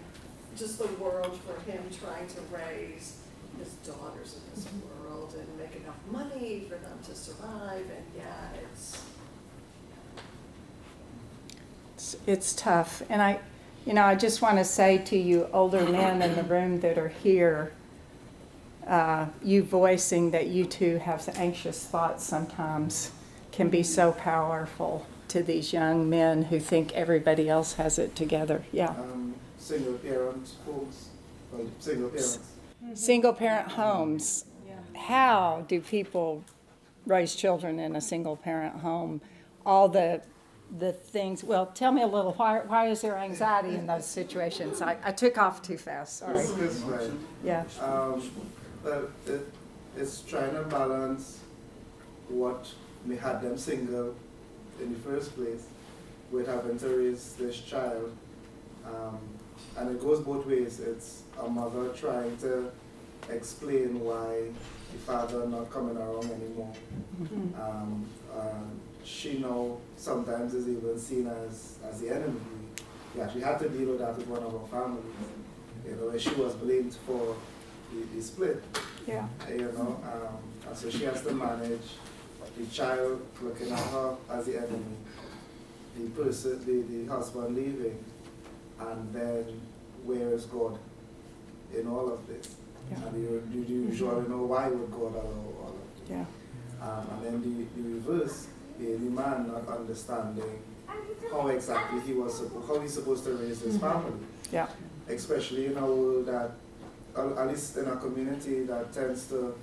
just the world for him trying to raise his daughters in this world and make enough money for them to survive, and yeah, it's, It's, it's tough. And I, you know, I just want to say to you older men in the room that are here, uh, you voicing that you too have anxious thoughts sometimes can be so powerful to these young men who think everybody else has it together. Yeah. um, single parent folks, well, single parents. Single parent homes. How do people raise children in a single parent home? All the the things. Well, tell me a little. Why why is there anxiety in those situations? I, I took off too fast. Sorry. This is right. Yeah. Um, but it, it's trying to balance what may had them single in the first place with having to raise this child. Um, and it goes both ways. It's a mother trying to explain why the father not coming around anymore. Um, uh, she now sometimes is even seen as, as the enemy. We actually had to deal with that with one of our families. You know, and she was blamed for the, the split. Yeah. You know, um, and so she has to manage the child looking at her as the enemy, the person, the, the husband leaving, and then where is God in all of this? Yeah. And you, you, you usually know why would God allow all of this. Yeah. Um, and then the, the reverse, the, the man not understanding how exactly he was supposed, how he's supposed to raise his family. Yeah. Especially in a world that, at at least in a community that tends to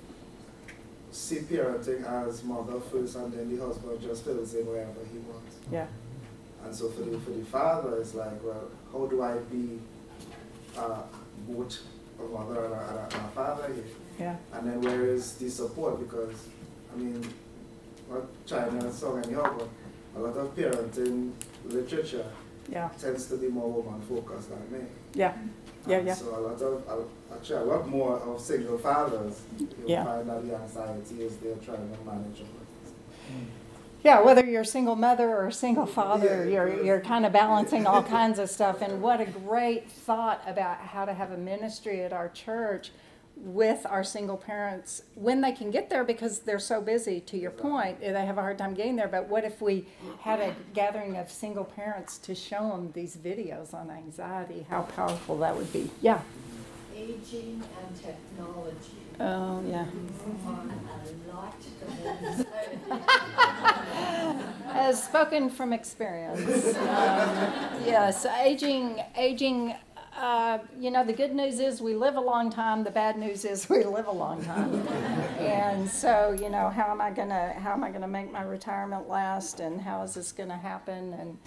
see parenting as mother first and then the husband just fills in wherever he wants. Yeah. And so for the, for the father, it's like, well, how do I be uh, both a mother and a, and a, father here? Yeah. And then where is the support? Because, I mean, not China song anyhow, but a lot of parenting literature Yeah. tends to be more woman focused than men. Yeah. Yeah. And Yeah. So a lot of, actually a lot more of single fathers, you'll Yeah. find that the anxiety is they're trying to manage all of this. Yeah, whether you're a single mother or a single father, Yeah. you're, you're kind of balancing all kinds of stuff. And what a great thought about how to have a ministry at our church with our single parents when they can get there because they're so busy, to your point, eh, they have a hard time getting there. But what if we had a gathering of single parents to show them these videos on anxiety? How powerful that would be. Yeah. Aging and technology Oh, yeah. are a lot to <laughs> As spoken from experience, um, yes, aging, aging. Uh, you know, the good news is we live a long time. The bad news is we live a long time. and so, you know, how am I gonna how am I gonna make my retirement last? And how is this gonna happen? And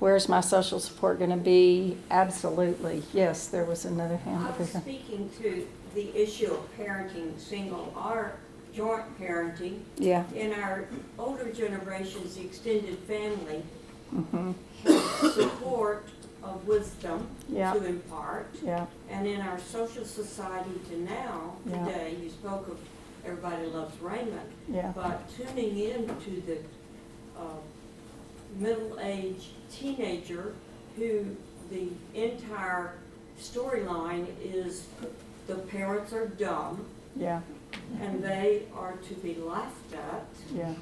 where's my social support gonna be? Absolutely, yes. There was another hand I over was here. speaking to the issue of parenting single or joint parenting. Yeah. In our older generations, the extended family hmm had support of wisdom Yeah. to impart. Yeah. And in our social society to now, Yeah. today, you spoke of Everybody Loves Raymond. Yeah. But tuning in to the uh, middle-aged teenager who the entire storyline is the parents are dumb Yeah. And they are to be laughed at. Yeah.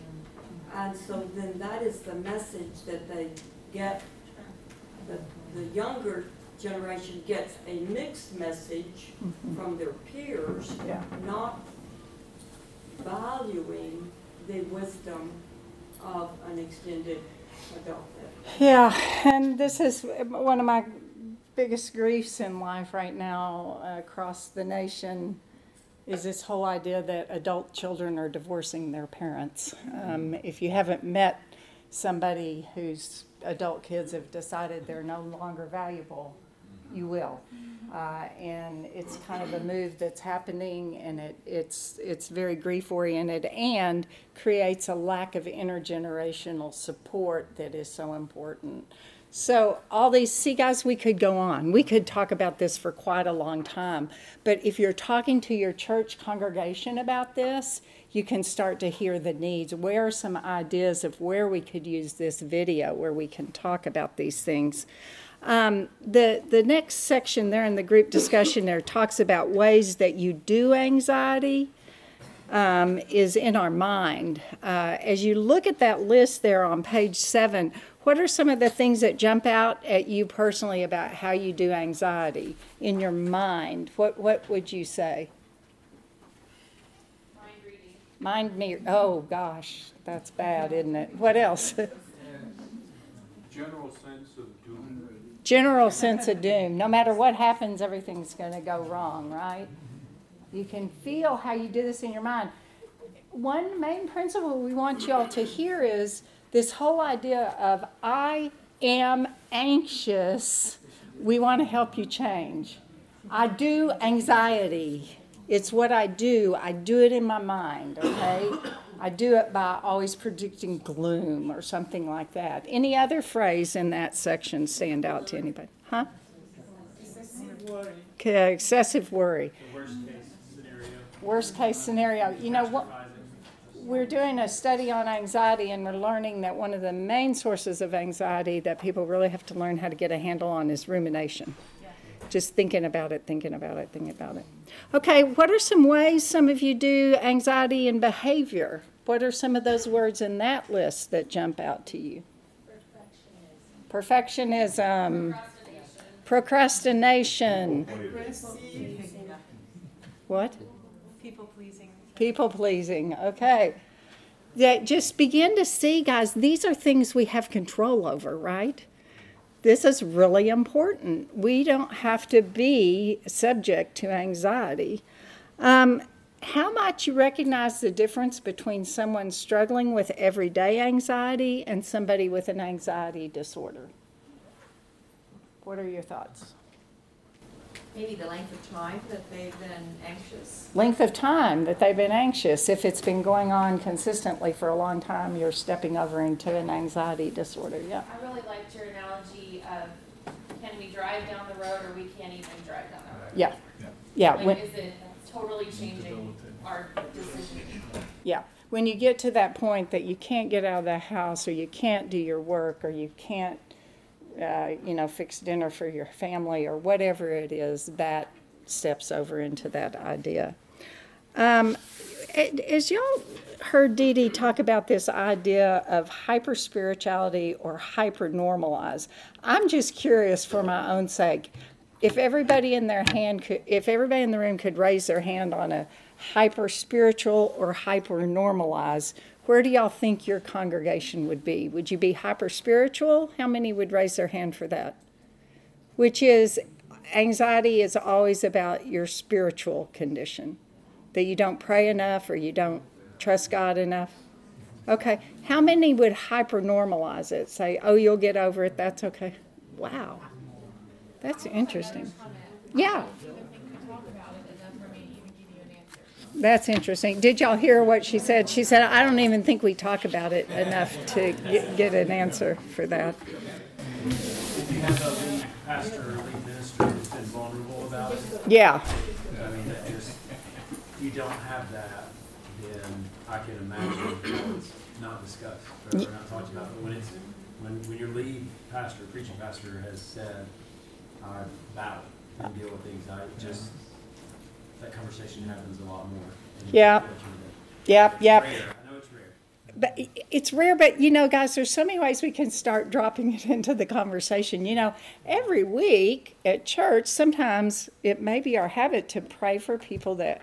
And so then that is the message that they get, the, the younger generation gets a mixed message Mhm. from their peers, Yeah. not valuing the wisdom of an extended adulthood. Yeah, and this is one of my biggest griefs in life right now uh, across the nation is this whole idea that adult children are divorcing their parents. Um, if you haven't met somebody whose adult kids have decided they're no longer valuable, you will. Uh, and it's kind of a move that's happening, and it, it's it's very grief oriented and creates a lack of intergenerational support that is so important. So all these, see, guys, we could go on. We could talk about this for quite a long time. But if you're talking to your church congregation about this, you can start to hear the needs. Where are some ideas of where we could use this video where we can talk about these things? Um, the the next section there in the group discussion there talks about ways that you do anxiety um, is in our mind. Uh, as you look at that list there on page seven, what are some of the things that jump out at you personally about how you do anxiety in your mind? What what would you say? Mind reading. Mind me. Oh gosh, that's bad, isn't it? What else? General sense of doom. General sense of doom. No matter what happens, everything's going to go wrong, right? You can feel how you do this in your mind. One main principle we want y'all to hear is this whole idea of I am anxious. We want to help you change. I do anxiety. It's what I do. I do it in my mind, okay? <coughs> I do it by always predicting gloom or something like that. Any other phrase in that section stand out to anybody? Huh? Okay, excessive worry. The worst case scenario. Worst case scenario. You know what? We're doing a study on anxiety and we're learning that one of the main sources of anxiety that people really have to learn how to get a handle on is rumination. Just thinking about it, thinking about it, thinking about it. Okay, what are some ways some of you do anxiety and behavior? What are some of those words in that list that jump out to you? Perfectionism. Procrastination. What? People pleasing. Okay. That just begin to see, guys, these are things we have control over, right? This is really important. We don't have to be subject to anxiety. Um, how much you recognize the difference between someone struggling with everyday anxiety and somebody with an anxiety disorder? What are your thoughts? Maybe the length of time that they've been anxious. length of time that they've been anxious. If it's been going on consistently for a long time, you're stepping over into an anxiety disorder. Yeah. I really liked your analogy of can we drive down the road or we can't even drive down the road? Yeah. Yeah. Like, When, is it totally changing our decision? yeah. When you get to that point that you can't get out of the house or you can't do your work or you can't, uh, you know, fix dinner for your family or whatever it is, that steps over into that idea. Um, as y'all heard Dee Dee talk about this idea of hyper spirituality or hyper normalize, I'm just curious for my own sake. If everybody in their hand could, if everybody in the room could raise their hand on a hyper spiritual or hyper normalize, where do y'all think your congregation would be? Would you be hyper spiritual? How many would raise their hand for that? Which is anxiety is always about your spiritual condition that you don't pray enough or you don't trust God enough? Okay. How many would hyper normalize it? Say, oh, you'll get over it. That's okay. Wow. That's interesting. Yeah. That's interesting. Did y'all hear what she said? She said, I don't even think we talk about it enough to get, get an answer for that. If you have a lead pastor or lead minister who's been vulnerable about it, Yeah. I mean, that just, if you don't have that, then I can imagine it's not discussed, or not talked about, but when it's, when, when your lead pastor, preaching pastor has said, I battle and deal with anxiety, just, that conversation happens a lot more. And Yeah. Yep, yep. Rare. I know it's rare. But i- it's rare, but you know, guys, there's so many ways we can start dropping <laughs> it into the conversation. You know, every week at church, sometimes it may be our habit to pray for people that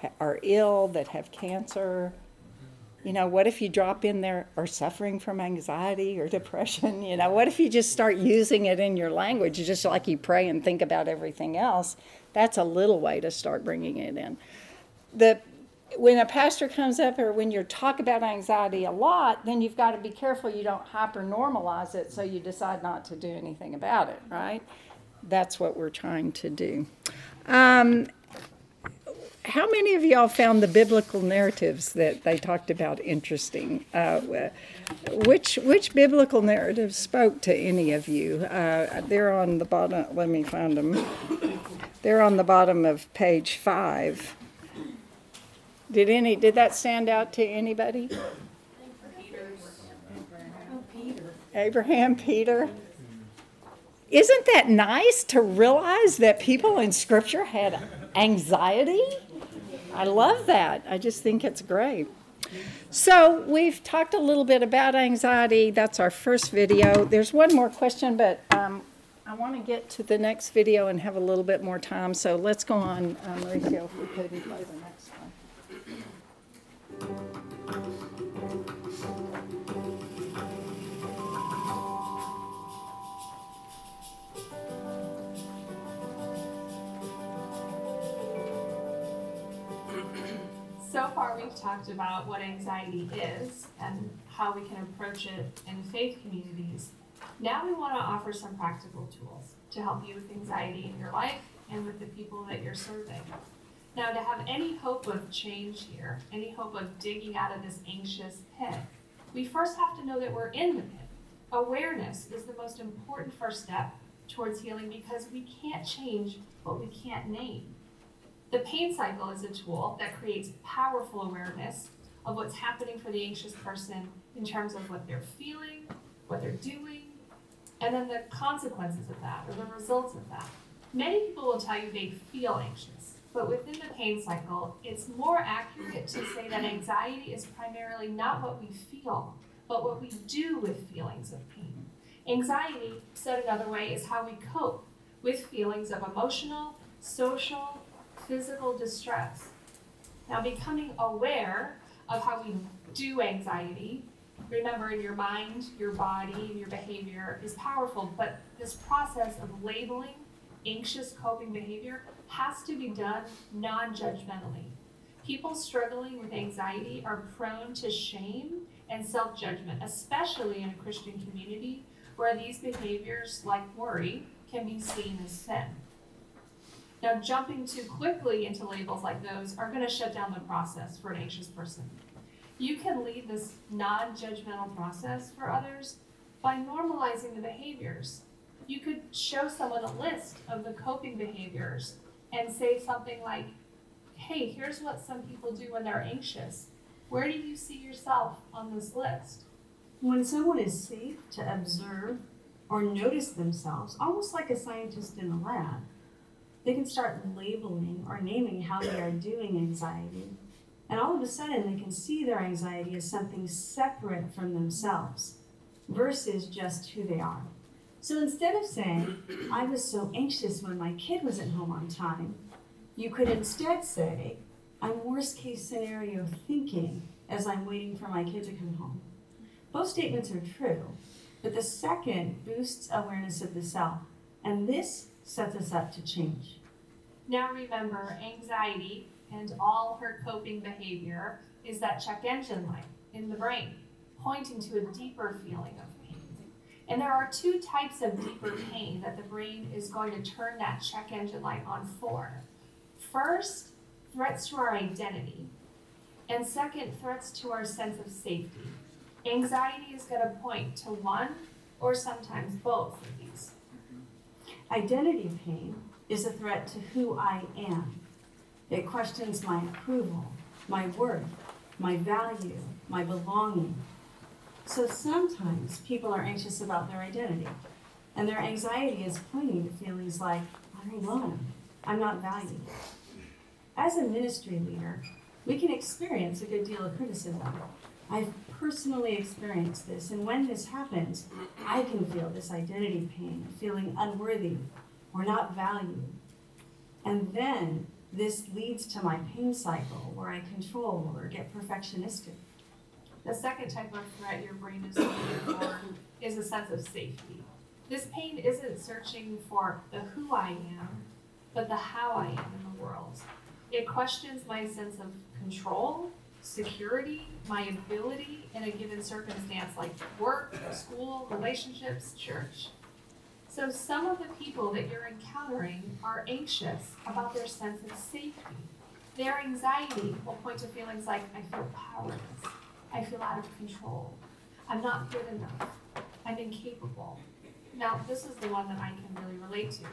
ha- are ill, that have cancer. You know, what if you drop in there are suffering from anxiety or depression? You know, what if you just start using it in your language, just like you pray and think about everything else? That's a little way to start bringing it in the when a pastor comes up or when you talk about anxiety a lot, then you've got to be careful you don't hyper normalize it so you decide not to do anything about it, right? That's what we're trying to do. Um, how many of y'all found the biblical narratives that they talked about interesting? Uh, which which biblical narrative spoke to any of you? Uh, they're on the bottom. Let me find them. They're on the bottom of page five. Did any, did that stand out to anybody? Abraham, Peter. Isn't that nice to realize that people in Scripture had anxiety? I love that. I just think it's great. So, we've talked a little bit about anxiety. That's our first video. There's one more question, but um, I want to get to the next video and have a little bit more time. So, let's go on, um, Mauricio, if we could play the next one. So far, we've talked about what anxiety is and how we can approach it in faith communities. Now, we want to offer some practical tools to help you with anxiety in your life and with the people that you're serving. Now, to have any hope of change here, any hope of digging out of this anxious pit, we first have to know that we're in the pit. Awareness is the most important first step towards healing because we can't change what we can't name. The pain cycle is a tool that creates powerful awareness of what's happening for the anxious person in terms of what they're feeling, what they're doing, and then the consequences of that or the results of that. Many people will tell you they feel anxious, but within the pain cycle, it's more accurate to say that anxiety is primarily not what we feel, but what we do with feelings of pain. Anxiety, said another way, is how we cope with feelings of emotional, social, physical distress. Now, becoming aware of how we do anxiety, remember in your mind, your body, and your behavior is powerful, but this process of labeling anxious coping behavior has to be done non judgmentally. People struggling with anxiety are prone to shame and self judgment, especially in a Christian community where these behaviors, like worry, can be seen as sin. Now, jumping too quickly into labels like those are going to shut down the process for an anxious person. You can lead this non judgmental process for others by normalizing the behaviors. You could show someone a list of the coping behaviors and say something like, hey, here's what some people do when they're anxious. Where do you see yourself on this list? When someone is safe to observe or notice themselves, almost like a scientist in a lab, they can start labeling or naming how they are doing anxiety. And all of a sudden, they can see their anxiety as something separate from themselves versus just who they are. So instead of saying, I was so anxious when my kid wasn't home on time, you could instead say, I'm worst case scenario thinking as I'm waiting for my kid to come home. Both statements are true, but the second boosts awareness of the self, and this sets us up to change. Now remember, anxiety and all her coping behavior is that check engine light in the brain, pointing to a deeper feeling of pain. And there are two types of deeper pain that the brain is going to turn that check engine light on for. First, threats to our identity, and second, threats to our sense of safety. Anxiety is going to point to one or sometimes both. Identity pain is a threat to who I am. It questions my approval, my worth, my value, my belonging. So sometimes people are anxious about their identity, and their anxiety is pointing to feelings like, I'm alone, I'm not valued. As a ministry leader, we can experience a good deal of criticism. I've personally experienced this, and when this happens, I can feel this identity pain, feeling unworthy or not valued. And then this leads to my pain cycle where I control or get perfectionistic. The second type of threat your brain is looking for is a sense of safety. This pain isn't searching for the who I am, but the how I am in the world. It questions my sense of control, security, my ability in a given circumstance like work, school, relationships, church. So some of the people that you're encountering are anxious about their sense of safety. Their anxiety will point to feelings like, I feel powerless, I feel out of control, I'm not good enough, I'm incapable. Now, this is the one that I can really relate to.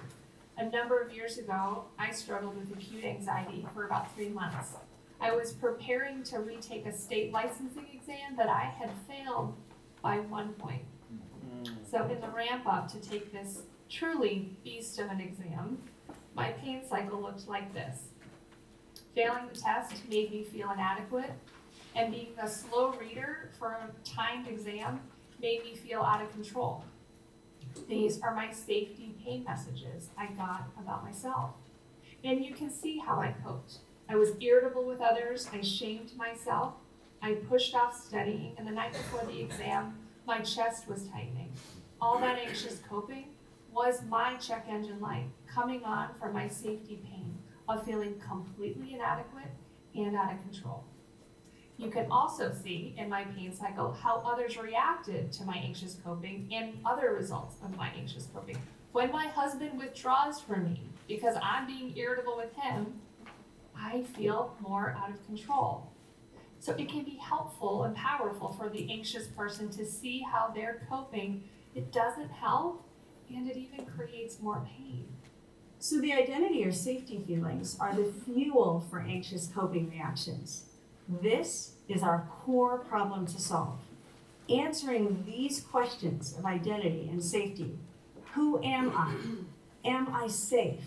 A number of years ago, I struggled with acute anxiety for about three months. I was preparing to retake a state licensing exam that I had failed by one point. Mm. So in the ramp up to take this truly beast of an exam, my pain cycle looked like this. Failing the test made me feel inadequate, and being a slow reader for a timed exam made me feel out of control. These are my safety pain messages I got about myself. And you can see how I coped. I was irritable with others, I shamed myself, I pushed off studying, and the night before the exam, my chest was tightening. All that anxious coping was my check engine light coming on for my safety pain of feeling completely inadequate and out of control. You can also see in my pain cycle how others reacted to my anxious coping and other results of my anxious coping. When my husband withdraws from me because I'm being irritable with him, I feel more out of control. So it can be helpful and powerful for the anxious person to see how they're coping. It doesn't help and it even creates more pain. So, the identity or safety feelings are the fuel for anxious coping reactions. This is our core problem to solve. Answering these questions of identity and safety who am I? Am I safe?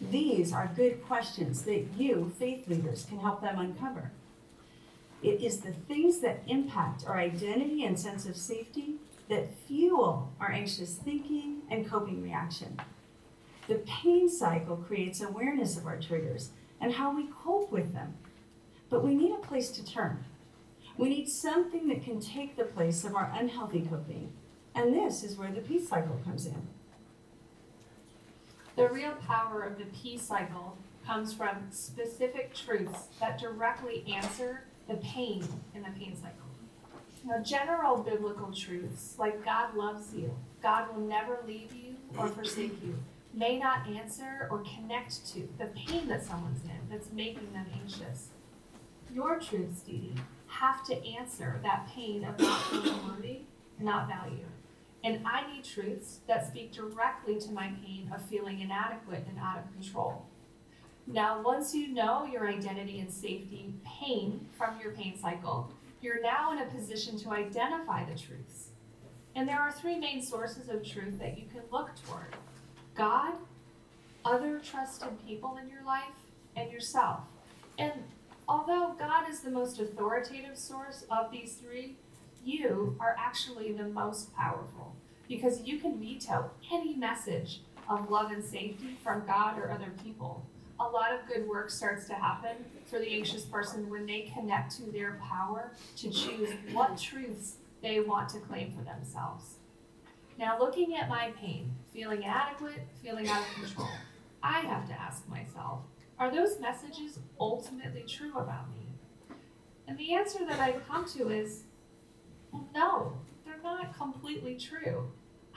These are good questions that you, faith leaders, can help them uncover. It is the things that impact our identity and sense of safety that fuel our anxious thinking and coping reaction. The pain cycle creates awareness of our triggers and how we cope with them. But we need a place to turn. We need something that can take the place of our unhealthy coping. And this is where the peace cycle comes in. The real power of the peace cycle comes from specific truths that directly answer the pain in the pain cycle. Now, general biblical truths like God loves you, God will never leave you or forsake you, may not answer or connect to the pain that someone's in that's making them anxious. Your truths, Dee, have to answer that pain of not feeling worthy, not valued. And I need truths that speak directly to my pain of feeling inadequate and out of control. Now, once you know your identity and safety pain from your pain cycle, you're now in a position to identify the truths. And there are three main sources of truth that you can look toward God, other trusted people in your life, and yourself. And although God is the most authoritative source of these three, you are actually the most powerful because you can veto any message of love and safety from God or other people. A lot of good work starts to happen for the anxious person when they connect to their power to choose what truths they want to claim for themselves. Now, looking at my pain, feeling inadequate, feeling out of control, I have to ask myself are those messages ultimately true about me? And the answer that I come to is no, they're not completely true.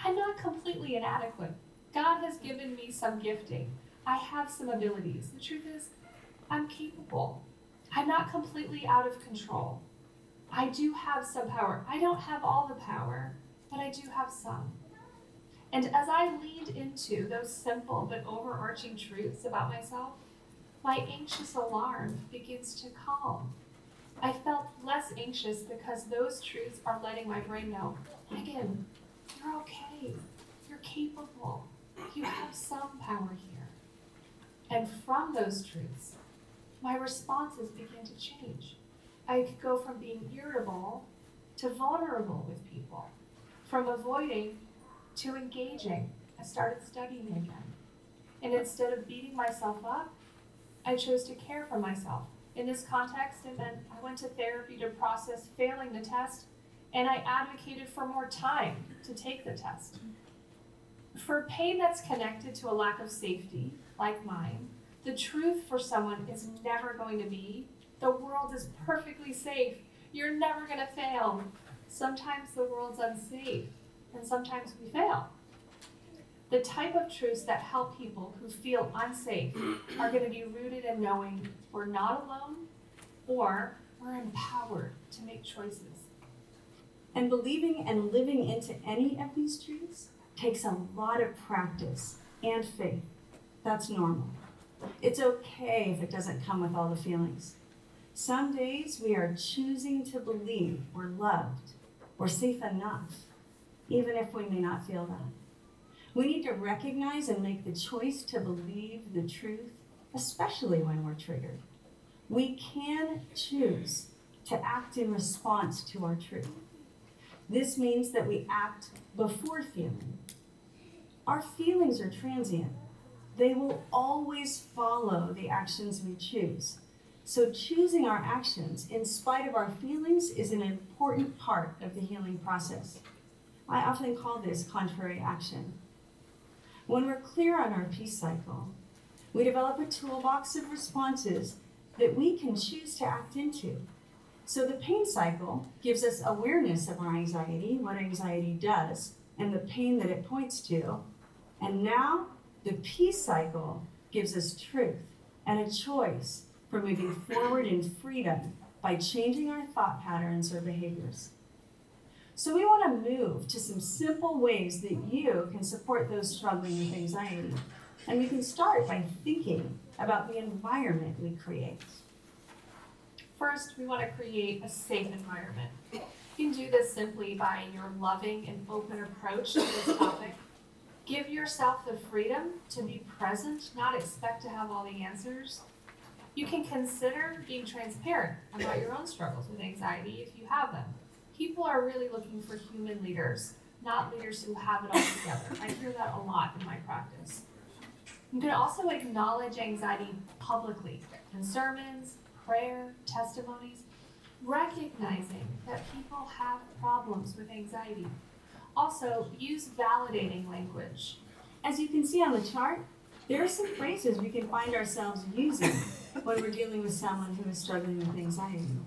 I'm not completely inadequate. God has given me some gifting. I have some abilities. The truth is, I'm capable. I'm not completely out of control. I do have some power. I don't have all the power, but I do have some. And as I leaned into those simple but overarching truths about myself, my anxious alarm begins to calm. I felt less anxious because those truths are letting my brain know Megan, you're okay. You're capable. You have some power here. And from those truths, my responses begin to change. I could go from being irritable to vulnerable with people, from avoiding to engaging. I started studying again. And instead of beating myself up, I chose to care for myself in this context, And then I went to therapy to process failing the test, and I advocated for more time to take the test. For pain that's connected to a lack of safety, like mine, the truth for someone is never going to be the world is perfectly safe. You're never going to fail. Sometimes the world's unsafe, and sometimes we fail. The type of truths that help people who feel unsafe are going to be rooted in knowing we're not alone or we're empowered to make choices. And believing and living into any of these truths takes a lot of practice and faith. That's normal. It's okay if it doesn't come with all the feelings. Some days we are choosing to believe we're loved, we're safe enough, even if we may not feel that. We need to recognize and make the choice to believe the truth, especially when we're triggered. We can choose to act in response to our truth. This means that we act before feeling. Our feelings are transient, they will always follow the actions we choose. So, choosing our actions in spite of our feelings is an important part of the healing process. I often call this contrary action. When we're clear on our peace cycle, we develop a toolbox of responses that we can choose to act into. So the pain cycle gives us awareness of our anxiety, what anxiety does, and the pain that it points to. And now the peace cycle gives us truth and a choice for moving forward in freedom by changing our thought patterns or behaviors. So, we want to move to some simple ways that you can support those struggling with anxiety. And we can start by thinking about the environment we create. First, we want to create a safe environment. You can do this simply by your loving and open approach to this topic. Give yourself the freedom to be present, not expect to have all the answers. You can consider being transparent about your own struggles with anxiety if you have them. People are really looking for human leaders, not leaders who have it all together. I hear that a lot in my practice. You can also acknowledge anxiety publicly in sermons, prayer, testimonies, recognizing that people have problems with anxiety. Also, use validating language. As you can see on the chart, there are some phrases we can find ourselves using when we're dealing with someone who is struggling with anxiety.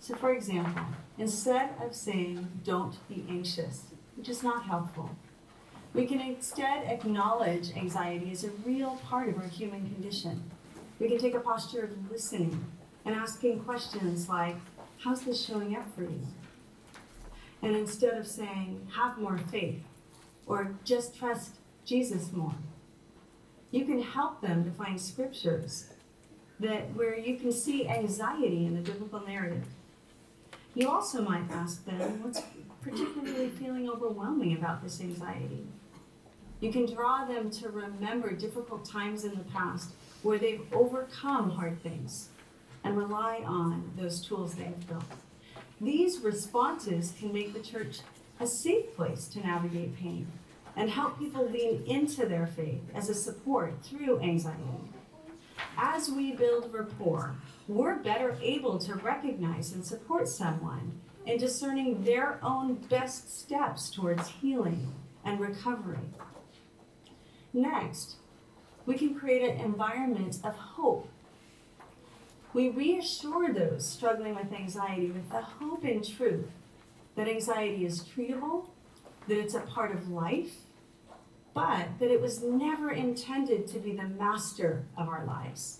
So, for example, instead of saying, don't be anxious, which is not helpful, we can instead acknowledge anxiety as a real part of our human condition. We can take a posture of listening and asking questions like, how's this showing up for you? And instead of saying, have more faith or just trust Jesus more, you can help them to find scriptures that where you can see anxiety in the biblical narrative. You also might ask them what's particularly feeling overwhelming about this anxiety. You can draw them to remember difficult times in the past where they've overcome hard things and rely on those tools they've built. These responses can make the church a safe place to navigate pain and help people lean into their faith as a support through anxiety. As we build rapport, we're better able to recognize and support someone in discerning their own best steps towards healing and recovery. Next, we can create an environment of hope we reassure those struggling with anxiety with the hope and truth that anxiety is treatable, that it's a part of life, but that it was never intended to be the master of our lives.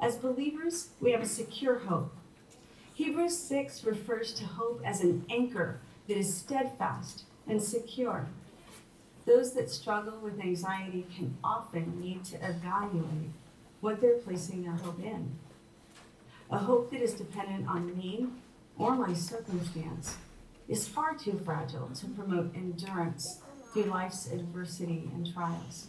As believers, we have a secure hope. Hebrews 6 refers to hope as an anchor that is steadfast and secure. Those that struggle with anxiety can often need to evaluate what they're placing their hope in. A hope that is dependent on me or my circumstance is far too fragile to promote endurance through life's adversity and trials.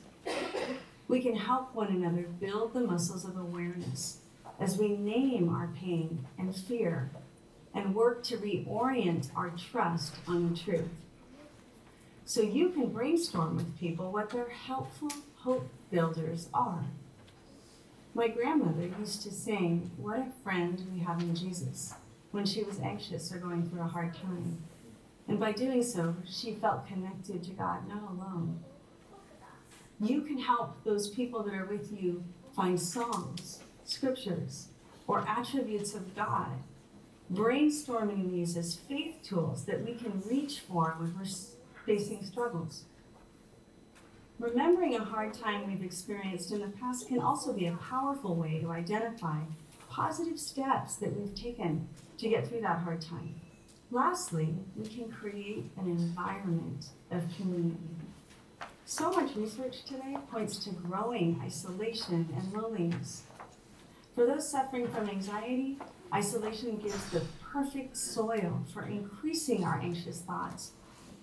We can help one another build the muscles of awareness as we name our pain and fear and work to reorient our trust on the truth. So you can brainstorm with people what their helpful hope builders are. My grandmother used to sing, What a friend we have in Jesus, when she was anxious or going through a hard time. And by doing so, she felt connected to God, not alone. You can help those people that are with you find songs, scriptures, or attributes of God, brainstorming these as faith tools that we can reach for when we're facing struggles. Remembering a hard time we've experienced in the past can also be a powerful way to identify positive steps that we've taken to get through that hard time. Lastly, we can create an environment of community. So much research today points to growing isolation and loneliness. For those suffering from anxiety, isolation gives the perfect soil for increasing our anxious thoughts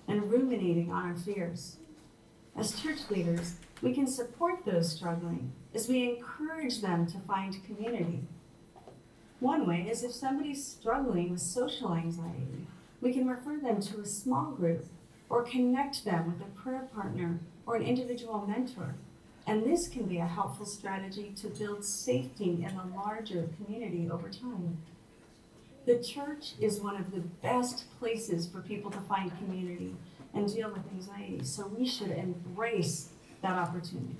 and ruminating on our fears. As church leaders, we can support those struggling as we encourage them to find community. One way is if somebody's struggling with social anxiety, we can refer them to a small group or connect them with a prayer partner or an individual mentor. And this can be a helpful strategy to build safety in a larger community over time. The church is one of the best places for people to find community and deal with anxiety. So we should embrace that opportunity.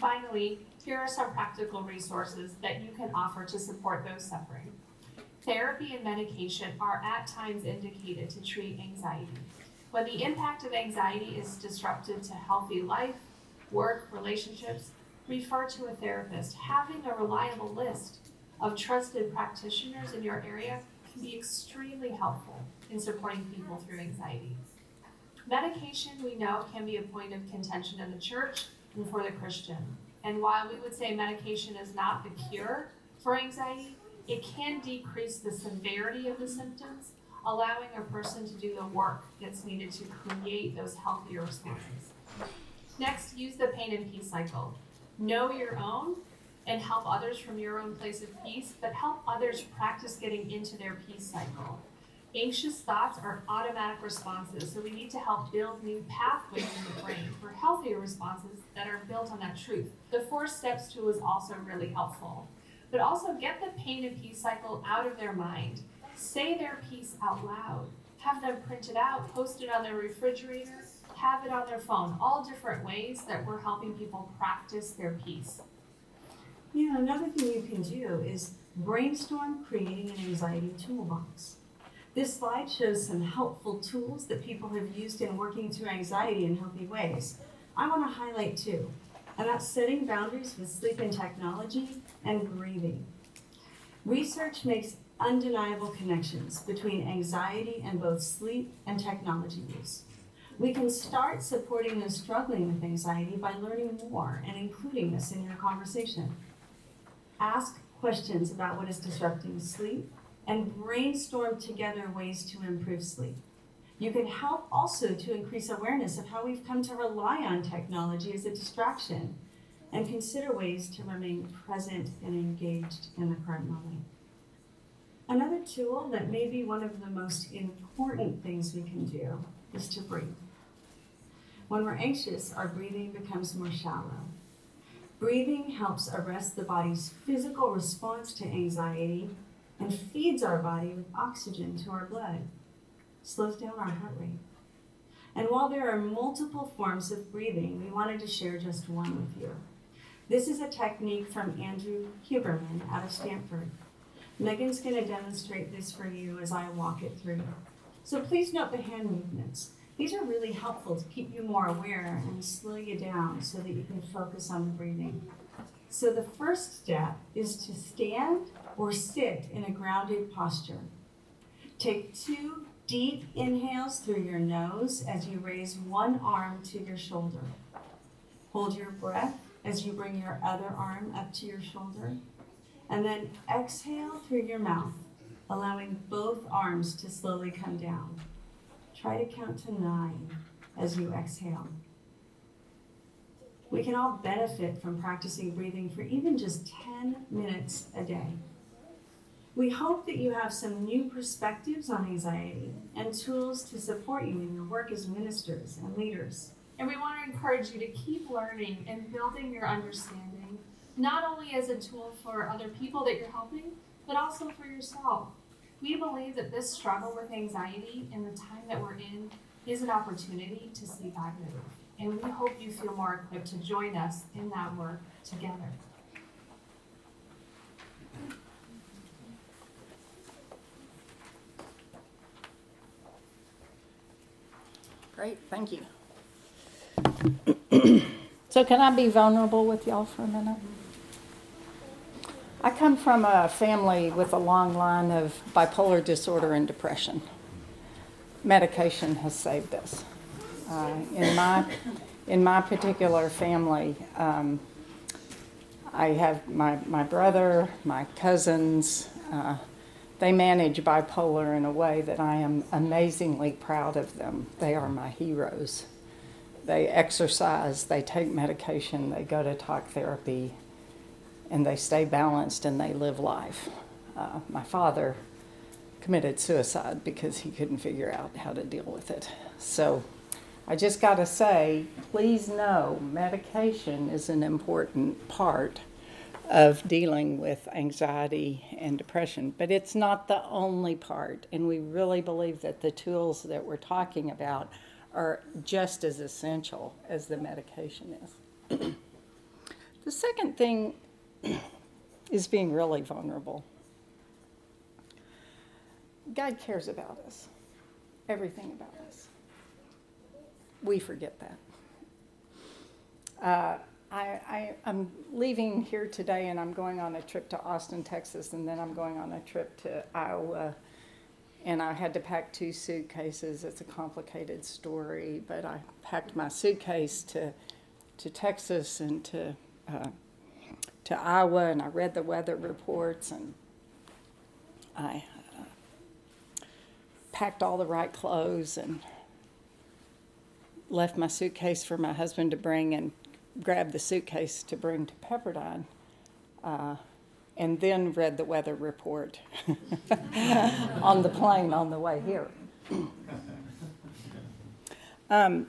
Finally, here are some practical resources that you can offer to support those suffering. Therapy and medication are at times indicated to treat anxiety. When the impact of anxiety is disruptive to healthy life, work, relationships, refer to a therapist. Having a reliable list of trusted practitioners in your area can be extremely helpful in supporting people through anxiety. Medication, we know, can be a point of contention in the church and for the Christian. And while we would say medication is not the cure for anxiety, it can decrease the severity of the symptoms, allowing a person to do the work that's needed to create those healthier responses. Next, use the pain and peace cycle. Know your own and help others from your own place of peace, but help others practice getting into their peace cycle. Anxious thoughts are automatic responses, so we need to help build new pathways in the brain for healthier responses that are built on that truth. The four steps tool is also really helpful. But also get the pain and peace cycle out of their mind. Say their peace out loud. Have them print it out, post it on their refrigerator, have it on their phone. All different ways that we're helping people practice their peace. Yeah, another thing you can do is brainstorm creating an anxiety toolbox. This slide shows some helpful tools that people have used in working through anxiety in healthy ways. I want to highlight two, that's setting boundaries with sleep and technology and breathing. Research makes undeniable connections between anxiety and both sleep and technology use. We can start supporting those struggling with anxiety by learning more and including this in your conversation. Ask questions about what is disrupting sleep and brainstorm together ways to improve sleep. You can help also to increase awareness of how we've come to rely on technology as a distraction and consider ways to remain present and engaged in the current moment. Another tool that may be one of the most important things we can do is to breathe. When we're anxious, our breathing becomes more shallow. Breathing helps arrest the body's physical response to anxiety and feeds our body with oxygen to our blood, slows down our heart rate. And while there are multiple forms of breathing, we wanted to share just one with you. This is a technique from Andrew Huberman out of Stanford. Megan's going to demonstrate this for you as I walk it through. So please note the hand movements. These are really helpful to keep you more aware and slow you down so that you can focus on the breathing. So the first step is to stand or sit in a grounded posture. Take two deep inhales through your nose as you raise one arm to your shoulder. Hold your breath as you bring your other arm up to your shoulder. And then exhale through your mouth, allowing both arms to slowly come down. Try to count to nine as you exhale. We can all benefit from practicing breathing for even just 10 minutes a day. We hope that you have some new perspectives on anxiety and tools to support you in your work as ministers and leaders. And we want to encourage you to keep learning and building your understanding, not only as a tool for other people that you're helping, but also for yourself. We believe that this struggle with anxiety in the time that we're in is an opportunity to see God move. And we hope you feel more equipped to join us in that work together. Great, thank you. So can I be vulnerable with y'all for a minute? I come from a family with a long line of bipolar disorder and depression. Medication has saved us. Uh, in my in my particular family, um, I have my my brother, my cousins. Uh, they manage bipolar in a way that I am amazingly proud of them. They are my heroes. They exercise, they take medication, they go to talk therapy, and they stay balanced and they live life. Uh, my father committed suicide because he couldn't figure out how to deal with it. So I just got to say, please know medication is an important part of dealing with anxiety and depression, but it's not the only part. And we really believe that the tools that we're talking about are just as essential as the medication is. <clears throat> the second thing is being really vulnerable. God cares about us, everything about us. We forget that. Uh, I, am leaving here today and I'm going on a trip to Austin, Texas, and then I'm going on a trip to Iowa. And I had to pack two suitcases. It's a complicated story, but I packed my suitcase to, to Texas and to, uh, to Iowa, and I read the weather reports. And I uh, packed all the right clothes and left my suitcase for my husband to bring and grabbed the suitcase to bring to Pepperdine. Uh, and then read the weather report <laughs> on the plane on the way here. <clears throat> Um,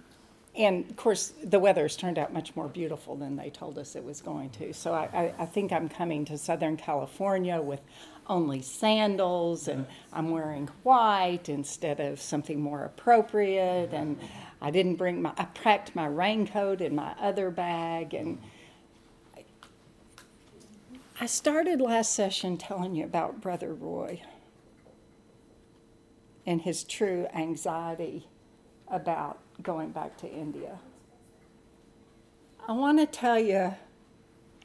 and of course, the weather has turned out much more beautiful than they told us it was going to. So I, I, I think I'm coming to Southern California with only sandals, and I'm wearing white instead of something more appropriate. And I didn't bring my, I packed my raincoat in my other bag, and I started last session telling you about Brother Roy and his true anxiety about going back to India. I want to tell you,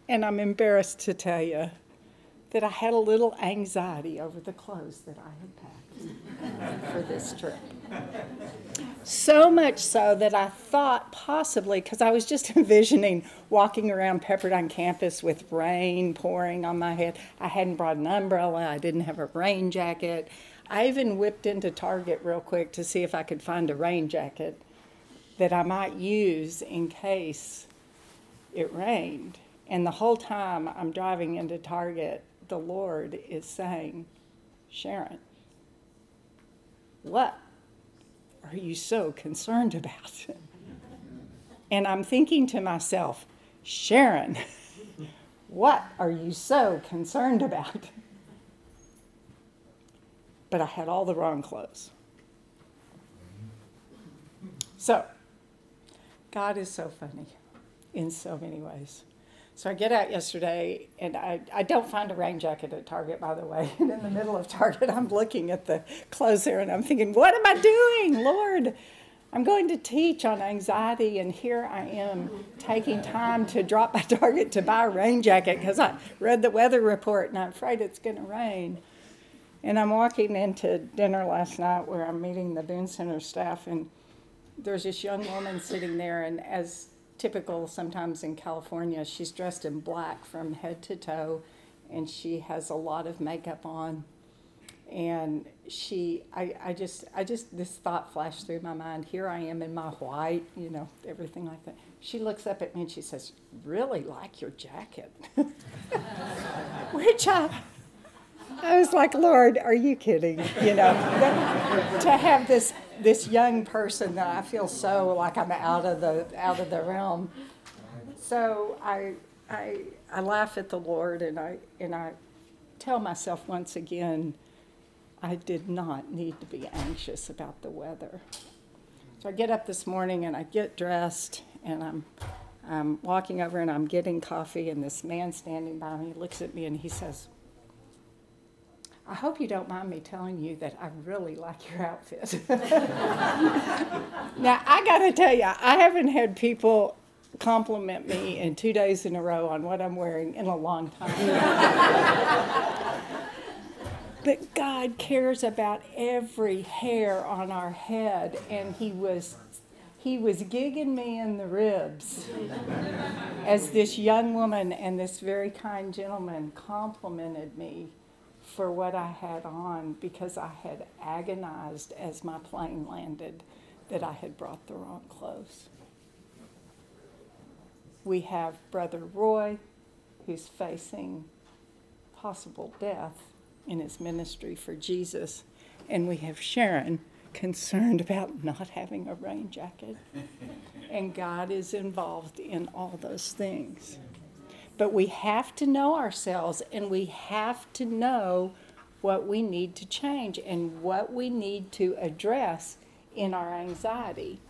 and I'm embarrassed to tell you, that I had a little anxiety over the clothes that I had packed for this trip. So much so that I thought possibly, because I was just <laughs> envisioning walking around Pepperdine campus with rain pouring on my head. I hadn't brought an umbrella, I didn't have a rain jacket. I even whipped into Target real quick to see if I could find a rain jacket that I might use in case it rained. And the whole time I'm driving into Target, the Lord is saying, Sharon, what are you so concerned about? <laughs> And I'm thinking to myself, Sharon, <laughs> what are you so concerned about? <laughs> But I had all the wrong clothes. So, God is so funny in so many ways. So I get out yesterday and I, I don't find a rain jacket at Target, by the way. <laughs> And in the middle of Target, I'm looking at the clothes there and I'm thinking, what am I doing, Lord? I'm going to teach on anxiety, and here I am taking time to drop by <laughs> Target to buy a rain jacket because I read the weather report and I'm afraid it's going to rain. And I'm walking into dinner last night where I'm meeting the Boone Center staff, and there's this young woman sitting there, and as typical sometimes in California, she's dressed in black from head to toe, and she has a lot of makeup on. And she, I, I just, I just, this thought flashed through my mind. Here I am in my white, you know, everything like that. She looks up at me and she says, "Really like your jacket," <laughs> which I, I was like, Lord, are you kidding? You know, <laughs> to have this this young person that I feel so like I'm out of the out of the realm. So I I I laugh at the Lord and I and I tell myself once again, I did not need to be anxious about the weather. So I get up this morning and I get dressed and I'm I'm walking over and I'm getting coffee and this man standing by me looks at me and he says, I hope you don't mind me telling you that I really like your outfit. <laughs> now, I got to tell you, I haven't had people compliment me in two days in a row on what I'm wearing in a long time. but God cares about every hair on our head, and He was. He was gigging me in the ribs as this young woman and this very kind gentleman complimented me for what I had on because I had agonized as my plane landed that I had brought the wrong clothes. We have Brother Roy, who's facing possible death in his ministry for Jesus, and we have Sharon concerned about not having a rain jacket. <laughs> and God is involved in all those things. But we have to know ourselves and we have to know what we need to change and what we need to address in our anxiety.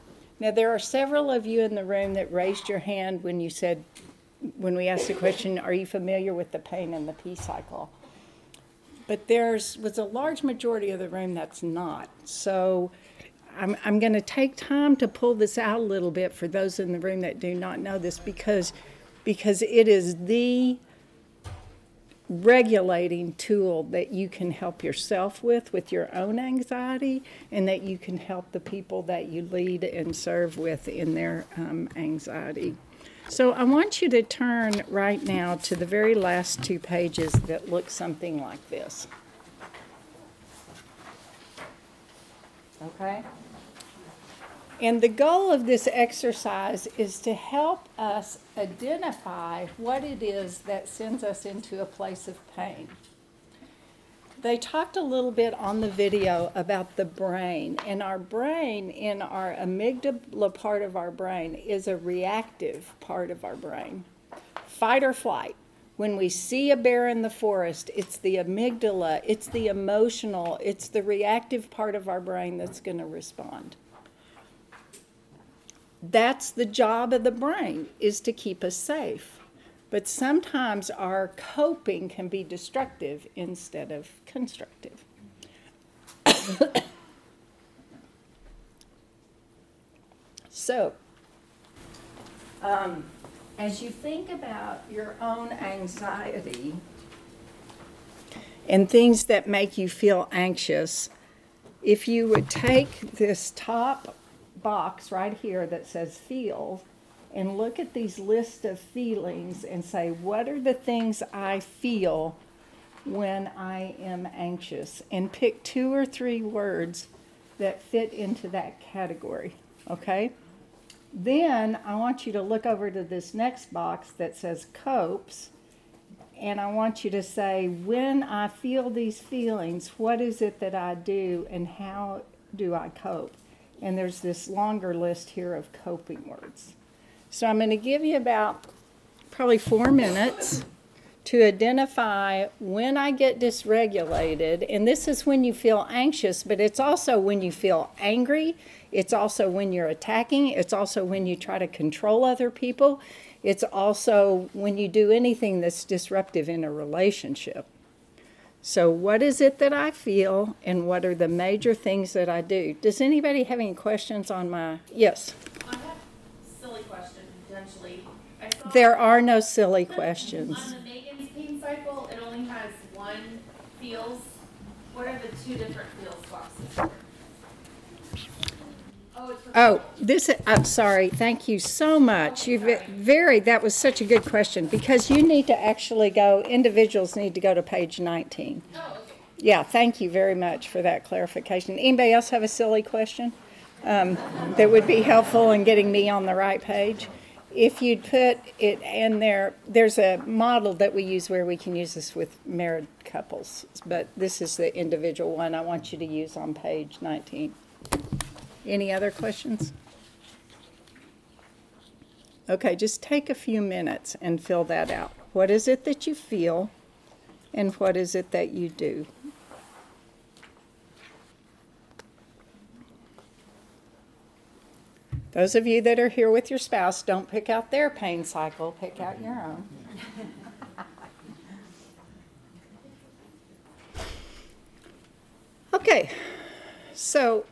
Now, there are several of you in the room that raised your hand when you said, when we asked the question, Are you familiar with the pain and the peace cycle? But there's was a large majority of the room that's not. So I'm, I'm going to take time to pull this out a little bit for those in the room that do not know this because because it is the regulating tool that you can help yourself with, with your own anxiety, and that you can help the people that you lead and serve with in their um, anxiety. So I want you to turn right now to the very last two pages that look something like this. Okay? And the goal of this exercise is to help us identify what it is that sends us into a place of pain. They talked a little bit on the video about the brain, and our brain, in our amygdala part of our brain, is a reactive part of our brain. Fight or flight. When we see a bear in the forest, it's the amygdala, it's the emotional, it's the reactive part of our brain that's going to respond. That's the job of the brain is to keep us safe. But sometimes our coping can be destructive instead of constructive. <coughs> so, um, as you think about your own anxiety and things that make you feel anxious, if you would take this top box right here that says feel and look at these list of feelings and say, what are the things I feel when I am anxious? And pick two or three words that fit into that category, okay? Then I want you to look over to this next box that says copes, and I want you to say, when I feel these feelings, what is it that I do and how do I cope? And there's this longer list here of coping words. So I'm going to give you about probably four minutes to identify when I get dysregulated. And this is when you feel anxious, but it's also when you feel angry. It's also when you're attacking. It's also when you try to control other people. It's also when you do anything that's disruptive in a relationship. So, what is it that I feel, and what are the major things that I do? Does anybody have any questions on my? Yes. I have a silly question potentially. There are no silly questions. On the Megan's pain cycle, it only has one feels. What are the two different feels Oh, this, I'm sorry, thank you so much. You've very, that was such a good question, because you need to actually go, individuals need to go to page 19. Oh. Yeah, thank you very much for that clarification. Anybody else have a silly question um, that would be helpful in getting me on the right page? If you'd put it in there, there's a model that we use where we can use this with married couples, but this is the individual one I want you to use on page 19. Any other questions? Okay, just take a few minutes and fill that out. What is it that you feel, and what is it that you do? Those of you that are here with your spouse, don't pick out their pain cycle, pick out your own. <laughs> Okay, so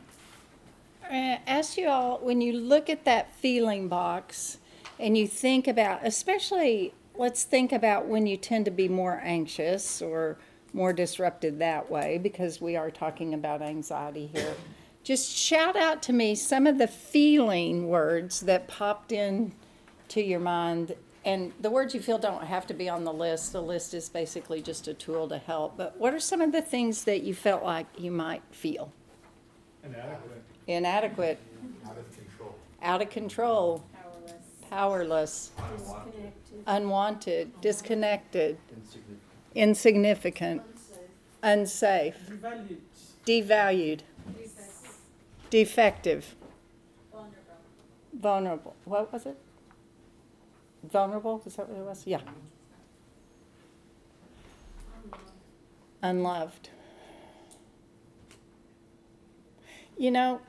ask you all when you look at that feeling box and you think about, especially, let's think about when you tend to be more anxious or more disrupted that way, because we are talking about anxiety here. Just shout out to me some of the feeling words that popped in to your mind. And the words you feel don't have to be on the list. The list is basically just a tool to help. But what are some of the things that you felt like you might feel? Inadequate. Inadequate, Out of control. out of control, powerless, unwanted, disconnected, insignificant, unsafe, devalued, defective, vulnerable. What was it? Vulnerable? Is that what it was? Yeah. Unloved. You know,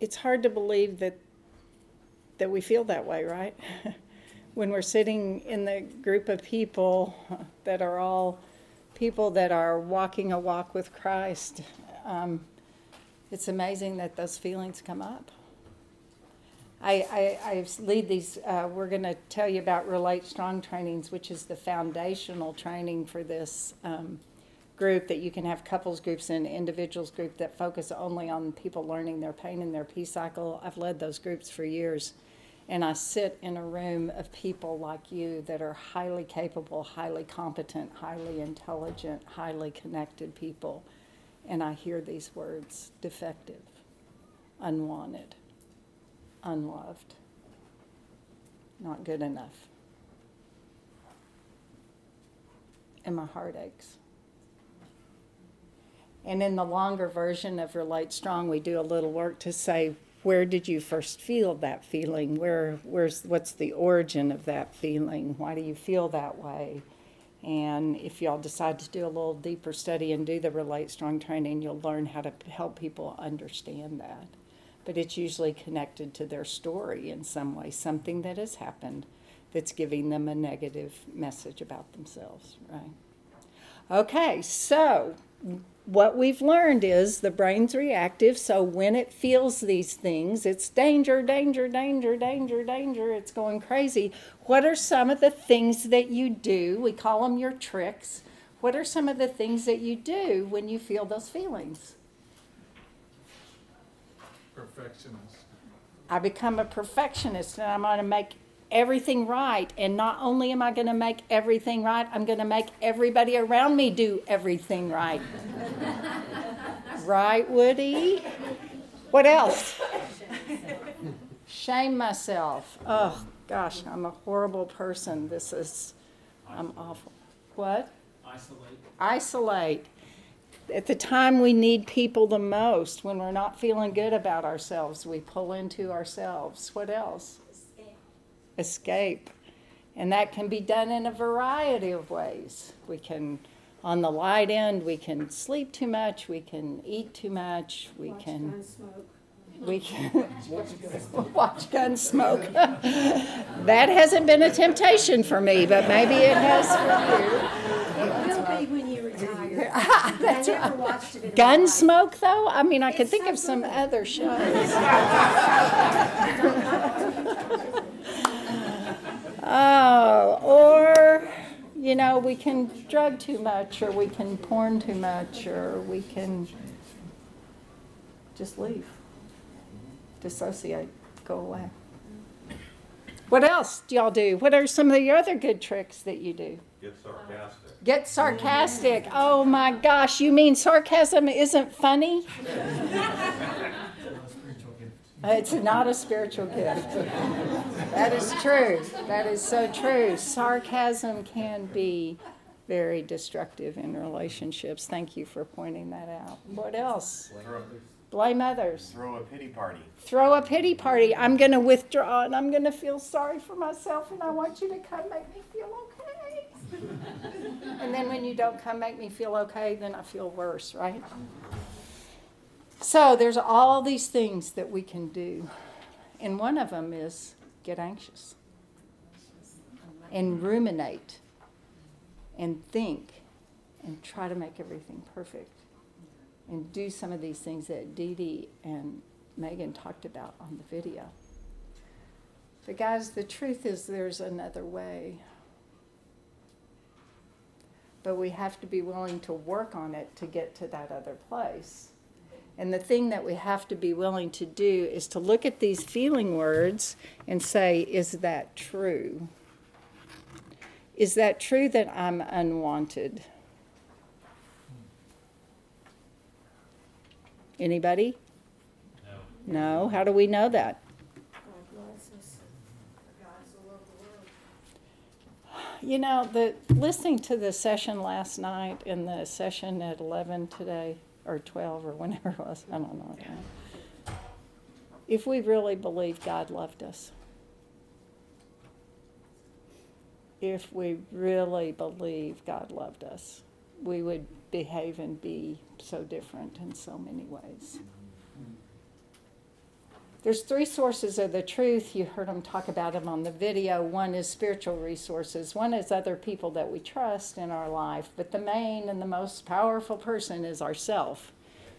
it's hard to believe that that we feel that way, right? <laughs> when we're sitting in the group of people that are all people that are walking a walk with Christ, um, it's amazing that those feelings come up. I, I, I lead these, uh, we're going to tell you about RelateStrong trainings, which is the foundational training for this um, group that you can have couples groups and individuals group that focus only on people learning their pain and their peace cycle. I've led those groups for years. And I sit in a room of people like you that are highly capable, highly competent, highly intelligent, highly connected people. and I hear these words defective, unwanted, unloved, not good enough. And my heart aches. And in the longer version of RelateStrong, we do a little work to say, where did you first feel that feeling? Where, where's, what's the origin of that feeling? Why do you feel that way? And if y'all decide to do a little deeper study and do the RelateStrong training, you'll learn how to help people understand that. But it's usually connected to their story in some way, something that has happened that's giving them a negative message about themselves, right? Okay, so what we've learned is the brain's reactive, so when it feels these things, it's danger, danger, danger, danger, danger, it's going crazy. What are some of the things that you do? We call them your tricks. What are some of the things that you do when you feel those feelings? Perfectionist. I become a perfectionist and I'm going to make everything right. And not only am I going to make everything right, I'm going to make everybody around me do everything right. <laughs> right, Woody? What else? Shame myself. Oh, gosh, I'm a horrible person. This is, I'm awful. What? Isolate. Isolate. At the time we need people the most, when we're not feeling good about ourselves, we pull into ourselves. What else? Escape. And that can be done in a variety of ways. We can, on the light end, we can sleep too much, we can eat too much, we Watch can. Gunsmoke. <laughs> We can watch Gunsmoke. <laughs> that hasn't been a temptation for me, but maybe it has for you. It will be when you retire. <laughs> Ah, that's I never watched it in my. Gunsmoke, though? I mean, I could think of some other shows. Oh, or, you know, we can drug too much, or we can porn too much, or we can just leave, dissociate, go away. What else do y'all do? What are some of the other good tricks that you do? Get sarcastic. Get sarcastic. Oh my gosh, you mean sarcasm isn't funny? <laughs> Uh, it's not a spiritual gift. That is true. That is so true. Sarcasm can be very destructive in relationships. Thank you for pointing that out. What else? Blame others. Throw a pity party. Throw a pity party. I'm going to withdraw and I'm going to feel sorry for myself and I want you to come make me feel okay. and then when you don't come make me feel okay, then I feel worse, right? So there's all these things that we can do. And one of them is get anxious and ruminate and think and try to make everything perfect and do some of these things that Dee Dee and Megan talked about on the video. But guys, the truth is there's another way. But we have to be willing to work on it to get to that other place. And the thing that we have to be willing to do is to look at these feeling words and say, is that true? Is that true that I'm unwanted? Anybody? No. No? How do we know that? You know, the listening to the session last night and the session at 11 today, or 12, or <laughs> whenever it was, I don't know. If we really believe God loved us, if we really believe God loved us, we would behave and be so different in so many ways. There's three sources of the truth. You heard them talk about them on the video. One is spiritual resources. One is other people that we trust in our life. But the main and the most powerful person is ourself.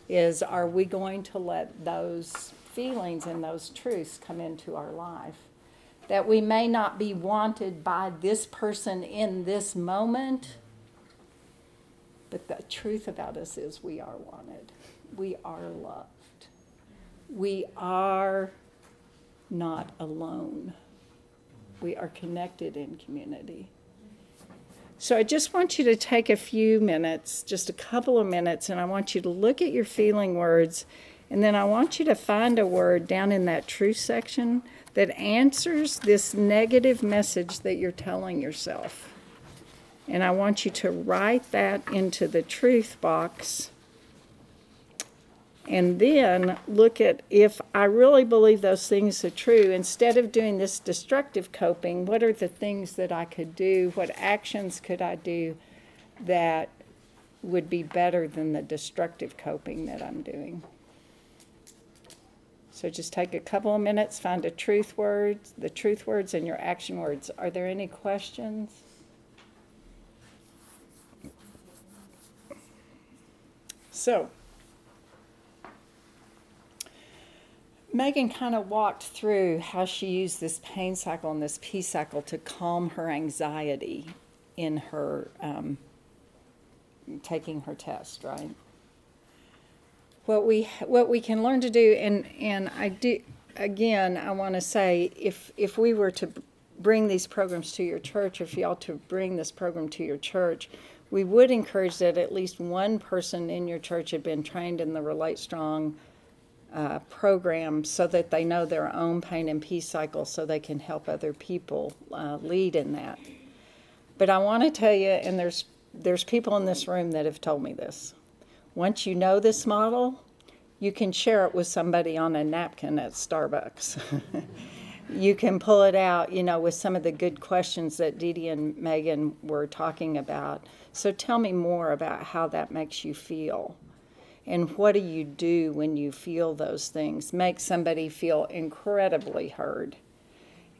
Is are we going to let those feelings and those truths come into our life? That we may not be wanted by this person in this moment, but the truth about us is we are wanted. We are loved. We are not alone. We are connected in community. So I just want you to take a few minutes, just a couple of minutes, and I want you to look at your feeling words, and then I want you to find a word down in that truth section that answers this negative message that you're telling yourself. And I want you to write that into the truth box. And then look at if I really believe those things are true, instead of doing this destructive coping, what are the things that I could do? What actions could I do that would be better than the destructive coping that I'm doing? So just take a couple of minutes, find a truth word, the truth words and your action words. Are there any questions? So, Megan kind of walked through how she used this pain cycle and this peace cycle to calm her anxiety in her um, taking her test, right? What we what we can learn to do, and and I do again, I want to say if if we were to bring these programs to your church, if y'all to bring this program to your church, we would encourage that at least one person in your church had been trained in the RelateStrong uh, program so that they know their own pain and peace cycle so they can help other people uh, lead in that. But I want to tell you, and there's there's people in this room that have told me this. Once you know this model, you can share it with somebody on a napkin at Starbucks. <laughs> you can pull it out, you know, with some of the good questions that Dee and Megan were talking about. So tell me more about how that makes you feel. And what do you do when you feel those things? Make somebody feel incredibly heard.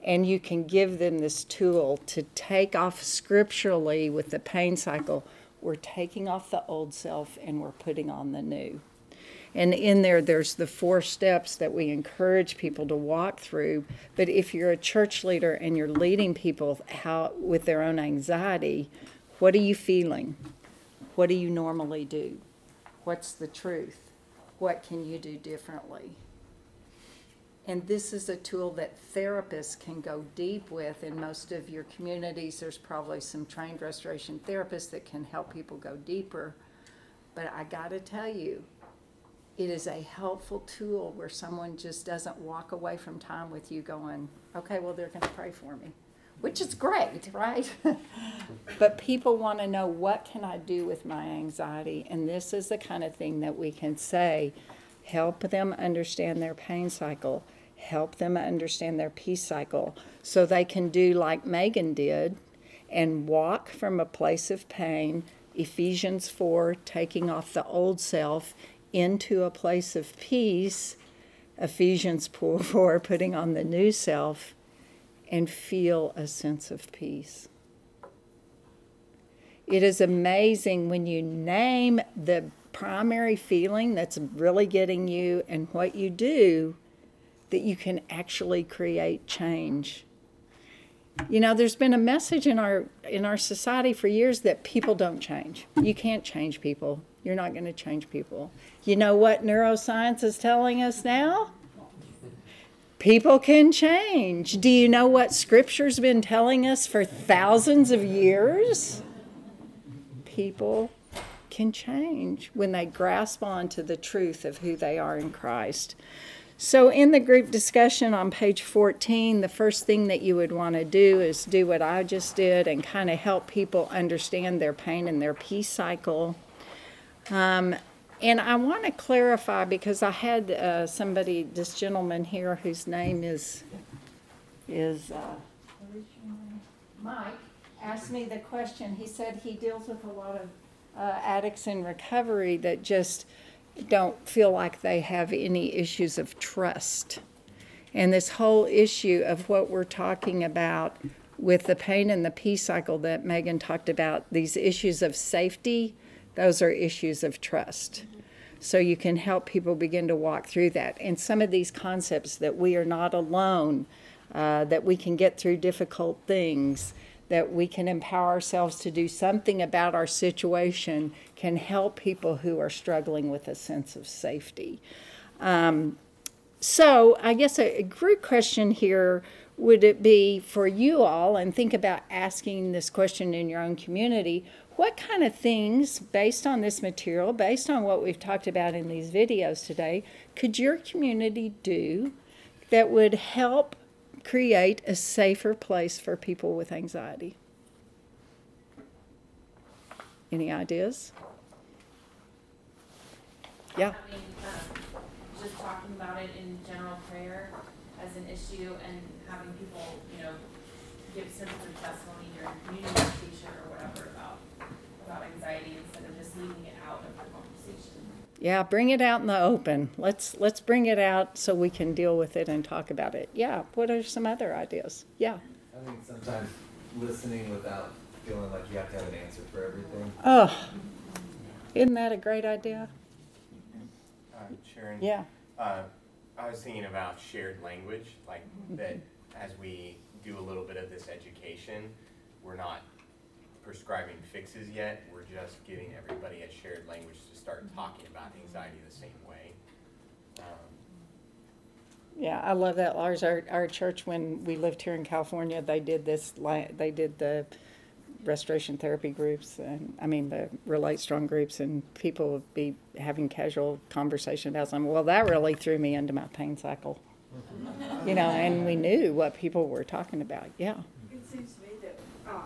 And you can give them this tool to take off scripturally with the pain cycle. We're taking off the old self and we're putting on the new. And in there, there's the four steps that we encourage people to walk through. But if you're a church leader and you're leading people how, with their own anxiety, what are you feeling? What do you normally do? What's the truth? What can you do differently? And this is a tool that therapists can go deep with. In most of your communities, there's probably some trained restoration therapists that can help people go deeper. But I got to tell you, it is a helpful tool where someone just doesn't walk away from time with you going, okay, well, they're to pray for me, which is great, right? <laughs> but people want to know what can I do with my anxiety? And this is the kind of thing that we can say help them understand their pain cycle help them understand their peace cycle so they can do like Megan did and walk from a place of pain, Ephesians 4, taking off the old self into a place of peace, Ephesians 4, putting on the new self, and feel a sense of peace. It is amazing when you name the primary feeling that's really getting you and what you do that you can actually create change. You know, there's been a message in our in our society for years that people don't change. You can't change people. You're not going to change people. You know what neuroscience is telling us now? People can change. Do you know what scripture's been telling us for thousands of years? People can change when they grasp onto the truth of who they are in Christ. So, in the group discussion on page 14, the first thing that you would want to do is do what I just did and kind of help people understand their pain and their peace cycle. Um, and I want to clarify because I had uh, somebody, this gentleman here, whose name is is uh, Mike, asked me the question. He said he deals with a lot of uh, addicts in recovery that just don't feel like they have any issues of trust. And this whole issue of what we're talking about with the pain and the peace cycle that Megan talked about, these issues of safety, those are issues of trust. So you can help people begin to walk through that. And some of these concepts that we are not alone, uh, that we can get through difficult things, that we can empower ourselves to do something about our situation can help people who are struggling with a sense of safety. Um, so, I guess a, a group question here would it be for you all, and think about asking this question in your own community, what kind of things, based on this material, based on what we've talked about in these videos today, could your community do that would help create a safer place for people with anxiety? Any ideas? Yeah. I mean, um, just talking about it in general prayer as an issue and having people, you know, give sensitive testimony during community meditation or whatever about, about anxiety instead of just leaving it out of the conversation. Yeah, bring it out in the open. Let's let's bring it out so we can deal with it and talk about it. Yeah. What are some other ideas? Yeah. I think sometimes listening without feeling like you have to have an answer for everything. Oh, isn't that a great idea? Uh, Sharon? Yeah. Uh, I was thinking about shared language, like that as we do a little bit of this education, we're not prescribing fixes yet, we're just giving everybody a shared language to start talking about anxiety the same way. Um, Yeah, I love that, Lars. Our, our church, when we lived here in California, they did this, li- they did the restoration therapy groups and, I mean, the RelateStrong groups and people would be having casual conversation about something. Well, that really threw me into my pain cycle. You know, and we knew what people were talking about. Yeah. It seems to me that, uh,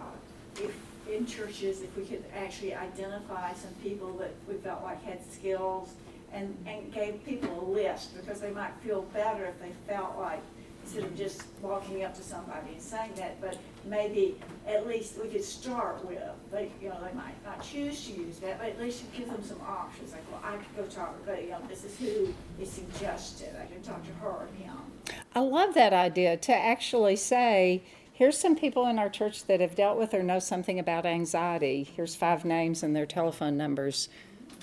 if, in churches, if we could actually identify some people that we felt like had skills and, and gave people a list, because they might feel better if they felt like, instead of just walking up to somebody and saying that, but maybe at least we could start with, they, you know, they might not choose to use that, but at least you give them some options, like, well, I could go talk to, you know, this is who is suggested, I can talk to her or him. I love that idea to actually say, here's some people in our church that have dealt with or know something about anxiety. Here's five names and their telephone numbers.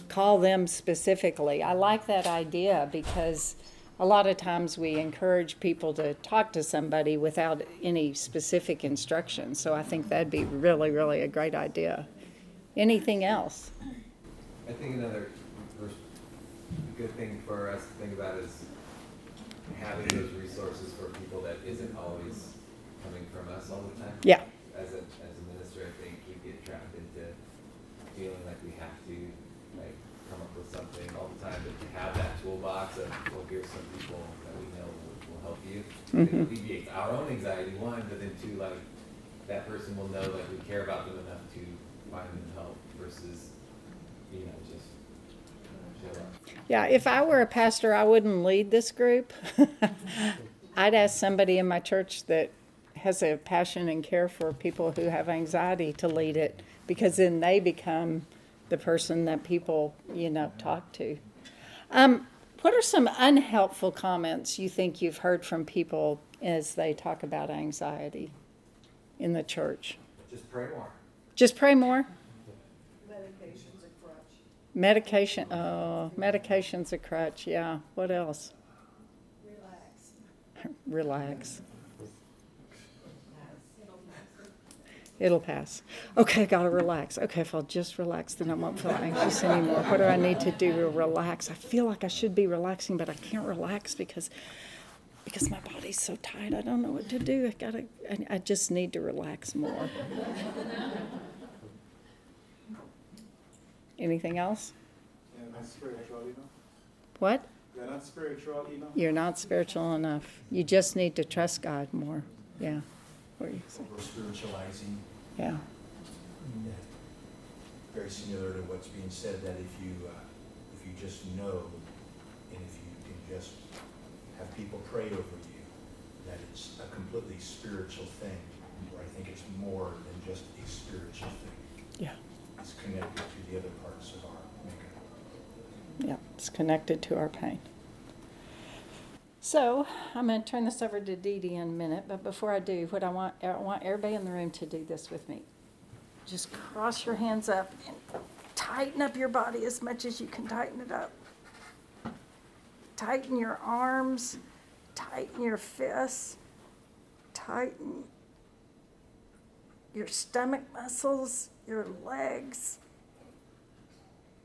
Call them specifically. I like that idea because a lot of times we encourage people to talk to somebody without any specific instructions. So I think that'd be really, really a great idea. Anything else? I think another good thing for us to think about is having those resources for people that isn't always from us all the time. Yeah. As a, as a minister, I think you get trapped into feeling like we have to, like, come up with something all the time, but to have that toolbox of, well, here's some people that we know will, will help you. It Mhm. alleviates our own anxiety, one, but then two, like, that person will know that we care about them enough to find them help versus, you know, just. Yeah, if I were a pastor, I wouldn't lead this group. <laughs> I'd ask somebody in my church that has a passion and care for people who have anxiety to lead it because then they become the person that people, you know, talk to. Um, what are some unhelpful comments you think you've heard from people as they talk about anxiety in the church? Just pray more. Just pray more? Medication's a crutch. Medication, oh, medication's a crutch, yeah. What else? Relax. Relax. It'll pass. Okay, I gotta relax. Okay, if I'll just relax, then I won't feel anxious anymore. What do I need to do to relax? I feel like I should be relaxing, but I can't relax because because my body's so tight. I don't know what to do. I gotta. I, I just need to relax more. Anything else? Yeah, not spiritual, you know. What? They're not spiritual, you know. You're not spiritual enough. You just need to trust God more. Yeah. What are you say? Over spiritualizing. Yeah. Yeah. Very similar to what's being said, that if you, uh, if you just know, and if you can just have people pray over you, that it's a completely spiritual thing, where I think it's more than just a spiritual thing. Yeah. It's connected to the other parts of our makeup. Yeah, it's connected to our pain. So I'm going to turn this over to Dee Dee in a minute, but before I do, what I want, I want everybody in the room to do this with me. Just cross your hands up and tighten up your body as much as you can tighten it up. Tighten your arms, tighten your fists, tighten your stomach muscles, your legs.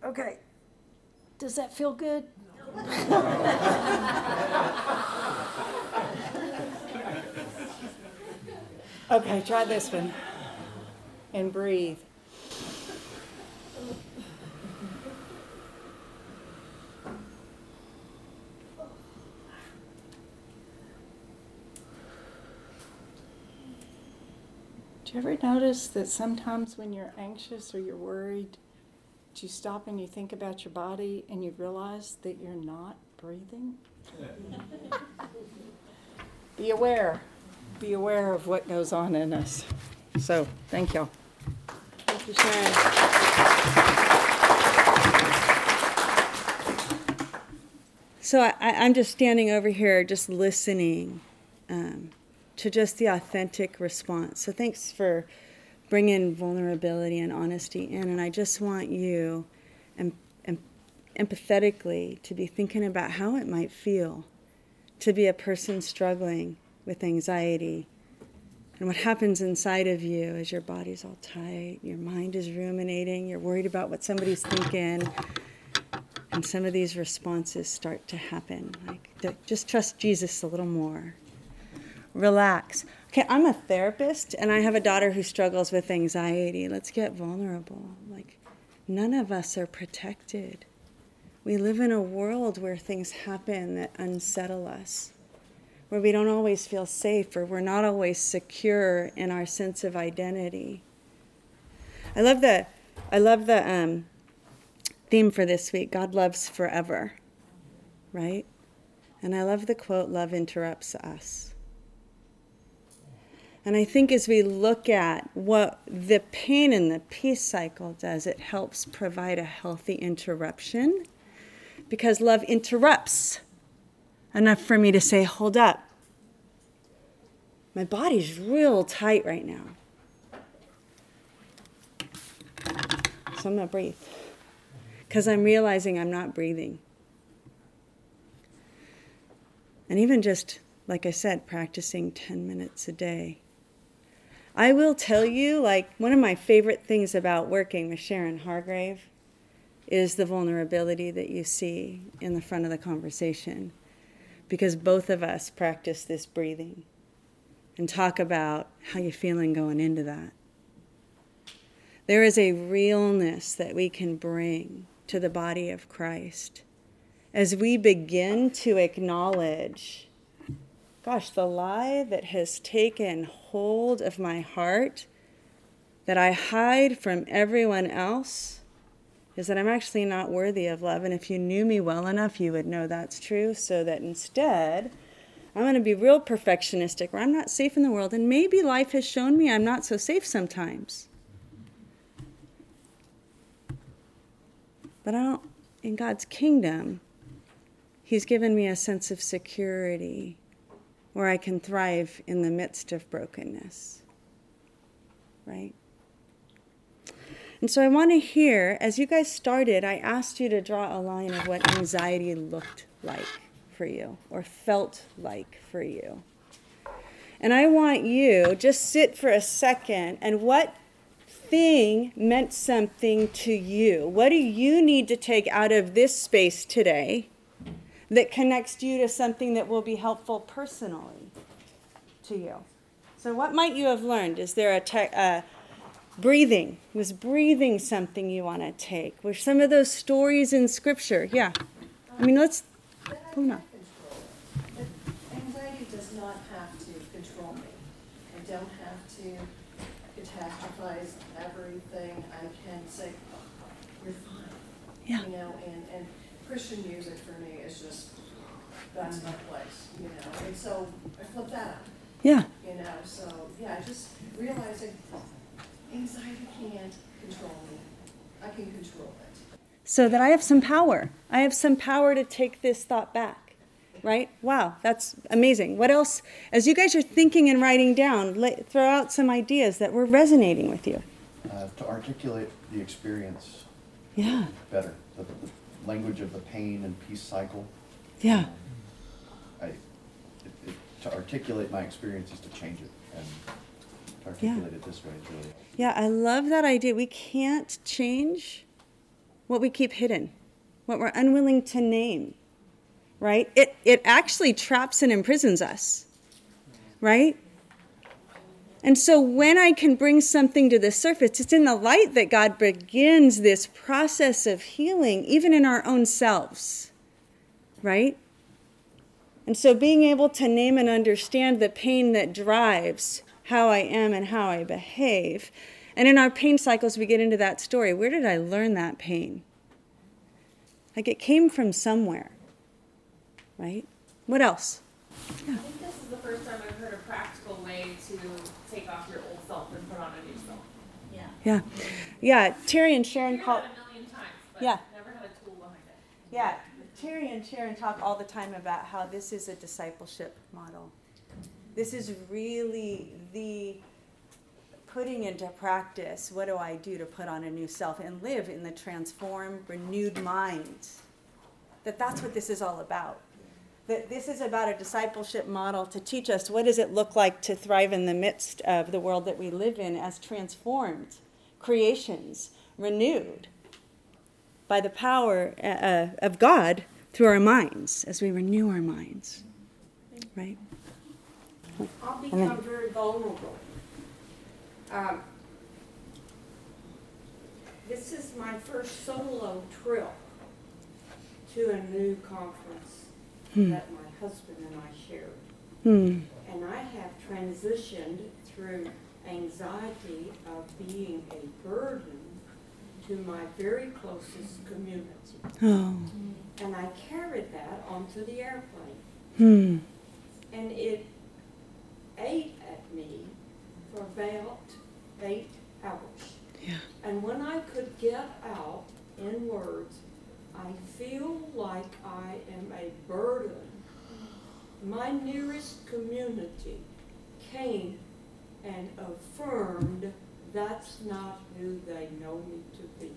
Okay. Does that feel good? <laughs> Okay, try this one. And breathe. Do you ever notice that sometimes when you're anxious or you're worried, you stop and you think about your body and you realize that you're not breathing? <laughs> Be aware. Be aware of what goes on in us. So, thank you. All. Thank you, Sharon. So I, I'm just standing over here, just listening um, to just the authentic response. So thanks for bringing vulnerability and honesty in. And I just want you, em- em- empathetically, to be thinking about how it might feel to be a person struggling with anxiety and what happens inside of you as your body's all tight, your mind is ruminating, you're worried about what somebody's thinking, and some of these responses start to happen. Like, just trust Jesus a little more. Relax. Okay, I'm a therapist and I have a daughter who struggles with anxiety. Let's get vulnerable. Like, none of us are protected. We live in a world where things happen that unsettle us where we don't always feel safe or we're not always secure in our sense of identity. I love the I love the um, theme for this week. God loves forever, right? And I love the quote, "Love interrupts us." And I think as we look at what the pain and the peace cycle does, it helps provide a healthy interruption because love interrupts enough for me to say, hold up. My body's real tight right now. So I'm going to breathe because I'm realizing I'm not breathing. And even just, like I said, practicing 10 minutes a day. I will tell you, like, one of my favorite things about working with Sharon Hargrave is the vulnerability that you see in the front of the conversation because both of us practice this breathing and talk about how you're feeling going into that. There is a realness that we can bring to the body of Christ as we begin to acknowledge gosh, the lie that has taken hold of my heart that I hide from everyone else is that I'm actually not worthy of love. And if you knew me well enough, you would know that's true. So that instead, I'm going to be real perfectionistic where I'm not safe in the world. And maybe life has shown me I'm not so safe sometimes. But I don't, in God's kingdom, He's given me a sense of security where I can thrive in the midst of brokenness. Right? And so I want to hear, as you guys started, I asked you to draw a line of what anxiety looked like for you or felt like for you. And I want you just sit for a second and what thing meant something to you? What do you need to take out of this space today that connects you to something that will be helpful personally to you? So, what might you have learned? Is there a, te- a breathing? Was breathing something you want to take? Were some of those stories in Scripture? Yeah. I mean, let's. Puna. Anxiety does not have to control me. I don't have to catastrophize everything. I can say, oh, you're fine. Yeah. You know, and Christian music for me is just, that's my place, you know, and so I flip that up. Yeah. You know, so, yeah, just realizing anxiety can't control me. I can control it. so that I have some power. I have some power to take this thought back, right? Wow, that's amazing. What else, as you guys are thinking and writing down, let, throw out some ideas that were resonating with you. Uh, to articulate the experience Yeah, better, the, the language of the pain and peace cycle. yeah, I, it, it, to articulate my experience is to change it, and to articulate it this way is really. yeah. I love that idea. We can't change what we keep hidden, what we're unwilling to name, right? It, it actually traps and imprisons us, right? And so when I can bring something to the surface, it's in the light that God begins this process of healing, even in our own selves, right? And so being able to name and understand the pain that drives how I am and how I behave. And in our pain cycles, we get into that story. Where did I learn that pain? Like it came from somewhere, right? What else? Yeah. I think this is the first time I've heard a practical way to take off your old self and put on a new self. Yeah. Yeah. Terry and Sharon call. a million times, but yeah. never had a tool behind it. Yeah. Terry and Sharon talk all the time about how this is a discipleship model. This is really the putting into practice what do I do to put on a new self and live in the transformed, renewed mind. That that's what this is all about. That this is about a discipleship model to teach us what does it look like to thrive in the midst of the world that we live in as transformed creations, renewed by the power uh, of God through our minds as we renew our minds. Right? I'll become very vulnerable. Um, this is my first solo trip to a new conference Hmm. that my husband and I shared. Hmm. And I have transitioned through anxiety of being a burden to my very closest community. Oh. And I carried that onto the airplane. Hmm. And it ate at me for about eight hours. Yeah. And when I could get out in words, I feel like I am a burden. My nearest community came and affirmed that's not who they know me to be.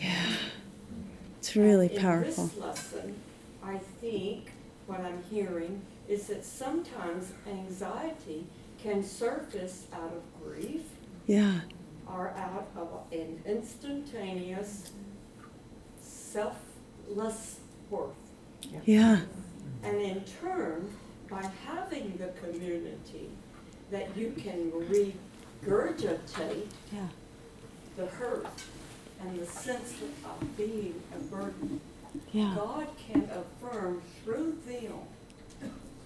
Yeah. Mm-hmm. It's really And powerful. In this lesson, I think what I'm hearing is that sometimes anxiety can surface out of grief Yeah. or out of an instantaneous selfless worth. Yeah. And in turn, by having the community that you can regurgitate Yeah. the hurt and the sense of being a burden, Yeah. God can affirm through them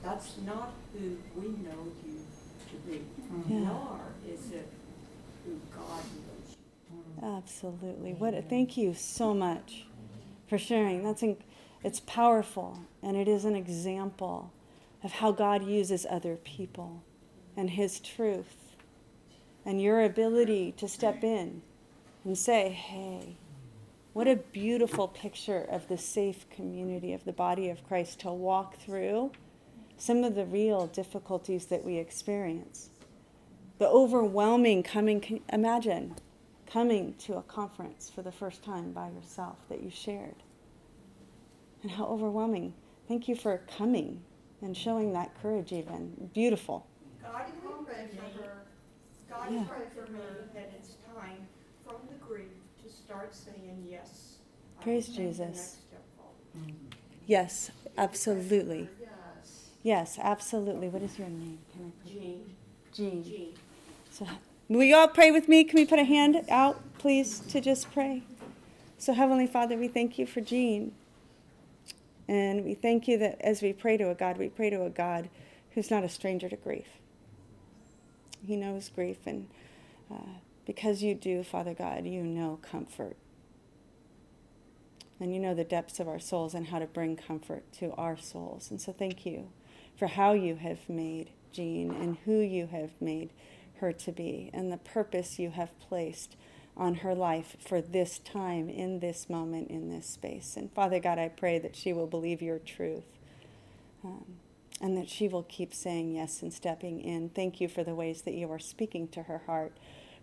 that's not who we know you to be, Yeah. nor is it who God knows you. Absolutely. What a, thank you so much for sharing. That's in, it's powerful and it is an example of how God uses other people and his truth and your ability to step in and say, "Hey, what a beautiful picture of the safe community of the body of Christ to walk through some of the real difficulties that we experience." The overwhelming coming, imagine coming to a conference for the first time by yourself that you shared. And how overwhelming. Thank you for coming and showing that courage, even. Beautiful. God will pray for her. God Yeah. pray for me that it's time from the grief to start saying yes. Praise will take the Jesus. forward. Yes, absolutely. Yes. Yes, absolutely. What is your name? Can I put Jean. Jean. Jean. So, will you all pray with me? Can we put a hand out, please, to just pray? So, Heavenly Father, we thank you for Jean. And we thank you that as we pray to a God, we pray to a God who's not a stranger to grief. He knows grief, and uh, because you do, Father God, you know comfort. And you know the depths of our souls and how to bring comfort to our souls. And so, thank you for how you have made Jean and who you have made her to be and the purpose you have placed on her life for this time, in this moment, in this space. And Father God, I pray that she will believe your truth um, and that she will keep saying yes and stepping in. Thank you for the ways that you are speaking to her heart,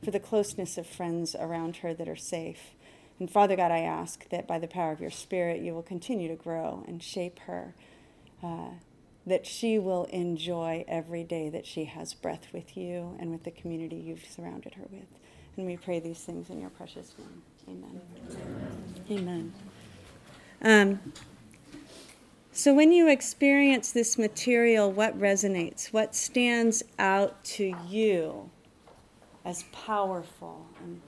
for the closeness of friends around her that are safe. And Father God, I ask that by the power of your Spirit, you will continue to grow and shape her. Uh, that she will enjoy every day that she has breath with you and with the community you've surrounded her with. And we pray these things in your precious name. Amen. Amen. Um, so, when you experience this material, what resonates? What stands out to you as powerful and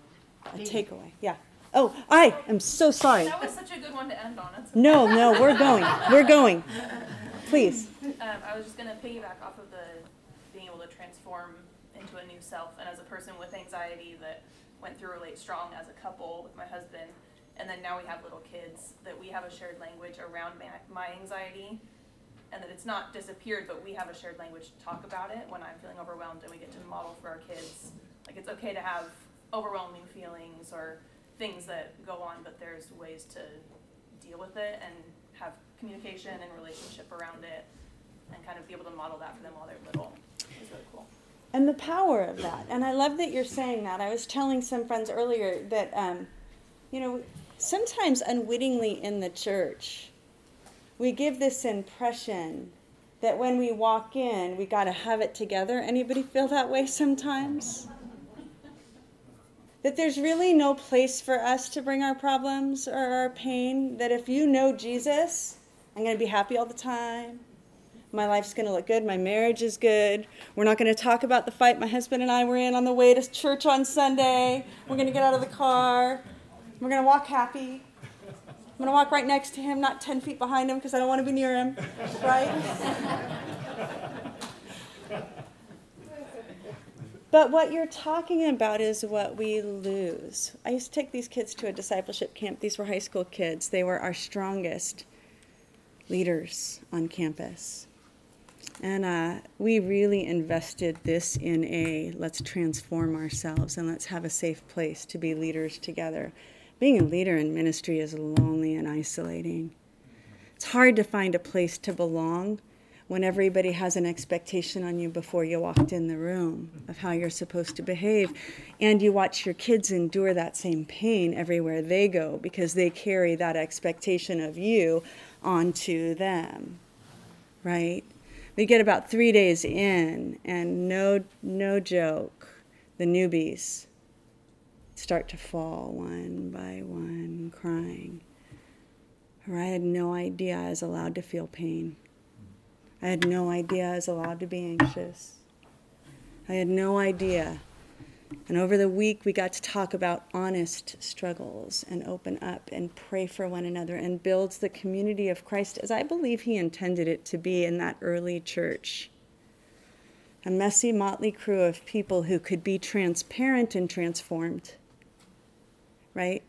a takeaway. Yeah. Oh, I am so sorry. That was such a good one to end on. It's No, no, we're going. We're going. Please. Um, I was just gonna piggyback off of the being able to transform into a new self, and as a person with anxiety that went through RelateStrong as a couple with my husband, and then now we have little kids, that we have a shared language around my, my anxiety, and that it's not disappeared, but we have a shared language to talk about it when I'm feeling overwhelmed, and we get to model for our kids. Like it's okay to have overwhelming feelings or things that go on, but there's ways to deal with it and have communication and relationship around it, and kind of be able to model that for them while they're little. It's really cool. And the power of that. And I love that you're saying that. I was telling some friends earlier that, um, you know, sometimes unwittingly in the church, we give this impression that when we walk in, we got to have it together. Anybody feel that way sometimes? that there's really no place for us to bring our problems or our pain. That if you know Jesus, I'm going to be happy all the time. My life's going to look good. My marriage is good. We're not going to talk about the fight my husband and I were in on the way to church on Sunday. We're going to get out of the car. We're going to walk happy. I'm going to walk right next to him, not 10 feet behind him because I don't want to be near him, right? But what you're talking about is what we lose. I used to take these kids to a discipleship camp. These were high school kids. They were our strongest leaders on campus. And uh, we really invested this in a let's transform ourselves and let's have a safe place to be leaders together. Being a leader in ministry is lonely and isolating. It's hard to find a place to belong when everybody has an expectation on you before you walked in the room of how you're supposed to behave. And you watch your kids endure that same pain everywhere they go because they carry that expectation of you onto them. Right? We get about three days in, and no, no joke, the newbies start to fall one by one, crying. Or I had no idea I was allowed to feel pain. I had no idea I was allowed to be anxious. I had no idea. And over the week, we got to talk about honest struggles and open up and pray for one another and build the community of Christ as I believe He intended it to be in that early church. A messy, motley crew of people who could be transparent and transformed, right?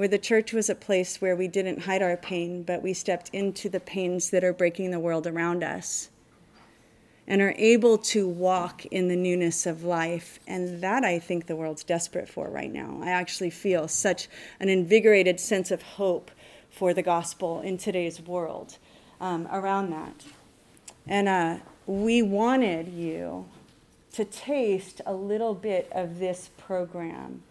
where the church was a place where we didn't hide our pain, but we stepped into the pains that are breaking the world around us and are able to walk in the newness of life. And that I think the world's desperate for right now. I actually feel such an invigorated sense of hope for the gospel in today's world um, around that. And uh, we wanted you to taste a little bit of this program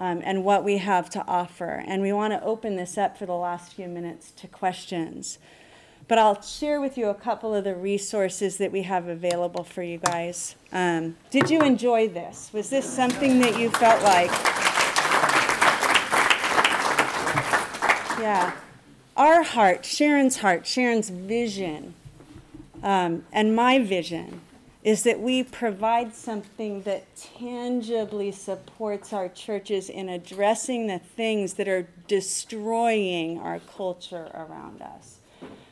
um, and what we have to offer. And we want to open this up for the last few minutes to questions. But I'll share with you a couple of the resources that we have available for you guys. Um, did you enjoy this? Was this something that you felt like? Yeah. Our heart, Sharon's heart, Sharon's vision, um, and my vision is that we provide something that tangibly supports our churches in addressing the things that are destroying our culture around us.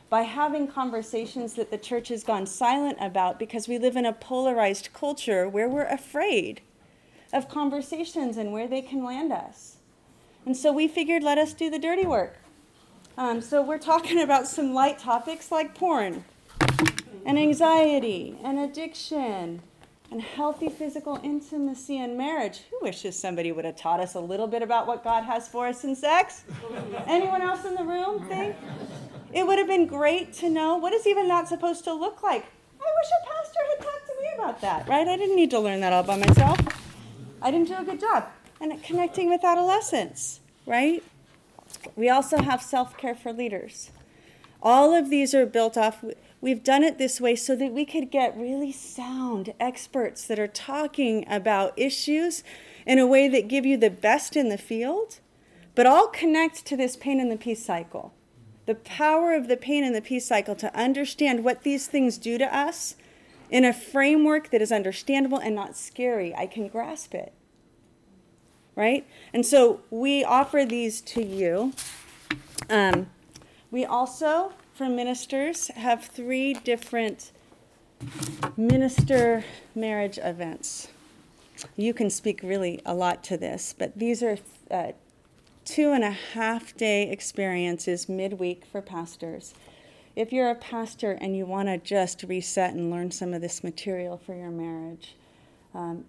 By having conversations that the church has gone silent about because we live in a polarized culture where we're afraid of conversations and where they can land us. And so we figured, let us do the dirty work. Um, so we're talking about some light topics like porn and anxiety and addiction and healthy physical intimacy and marriage. Who wishes somebody would have taught us a little bit about what God has for us in sex? Anyone else in the room think? It would have been great to know what is even that supposed to look like. I wish a pastor had talked to me about that, right? I didn't need to learn that all by myself. I didn't do a good job. And connecting with adolescents, right? We also have self care for leaders. All of these are built off We've done it this way so that we could get really sound experts that are talking about issues in a way that give you the best in the field, but all connect to this pain and the peace cycle. The power of the pain and the peace cycle to understand what these things do to us in a framework that is understandable and not scary. I can grasp it. right? And so we offer these to you. Um, we also, for ministers, have three different minister marriage events. You can speak really a lot to this, but these are uh, two and a half day experiences midweek for pastors. If you're a pastor and you want to just reset and learn some of this material for your marriage, um,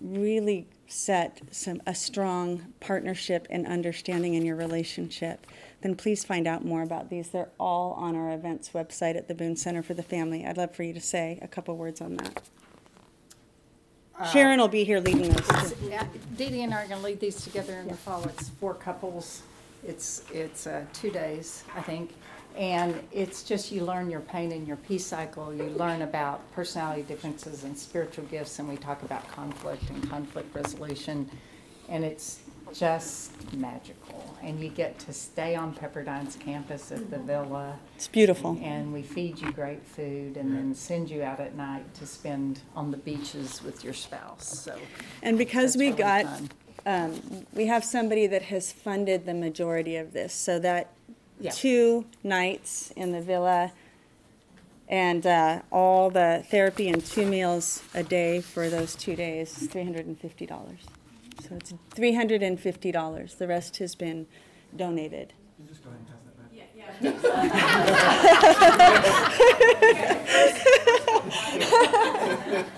really set some a strong partnership and understanding in your relationship, then please find out more about these. They're all on our events website at the Boone Center for the Family. I'd love for you to say a couple words on that. Uh, Sharon will be here leading too. Yeah, Dee Dee and I are gonna lead these together in the fall. It's four couples. It's, it's, uh, two days, I think. And it's just you learn your pain and your peace cycle. You learn about personality differences and spiritual gifts, and we talk about conflict and conflict resolution. And it's just magical. And you get to stay on Pepperdine's campus at the villa. It's beautiful. And we feed you great food and then send you out at night to spend on the beaches with your spouse, so. And because That's we really got, fun. um, we have somebody that has funded the majority of this, so that Yeah. two nights in the villa and uh, all the therapy and two meals a day for those two days, three hundred and fifty dollars. So it's three hundred and fifty dollars. The rest has been donated. Just go ahead and pass that back.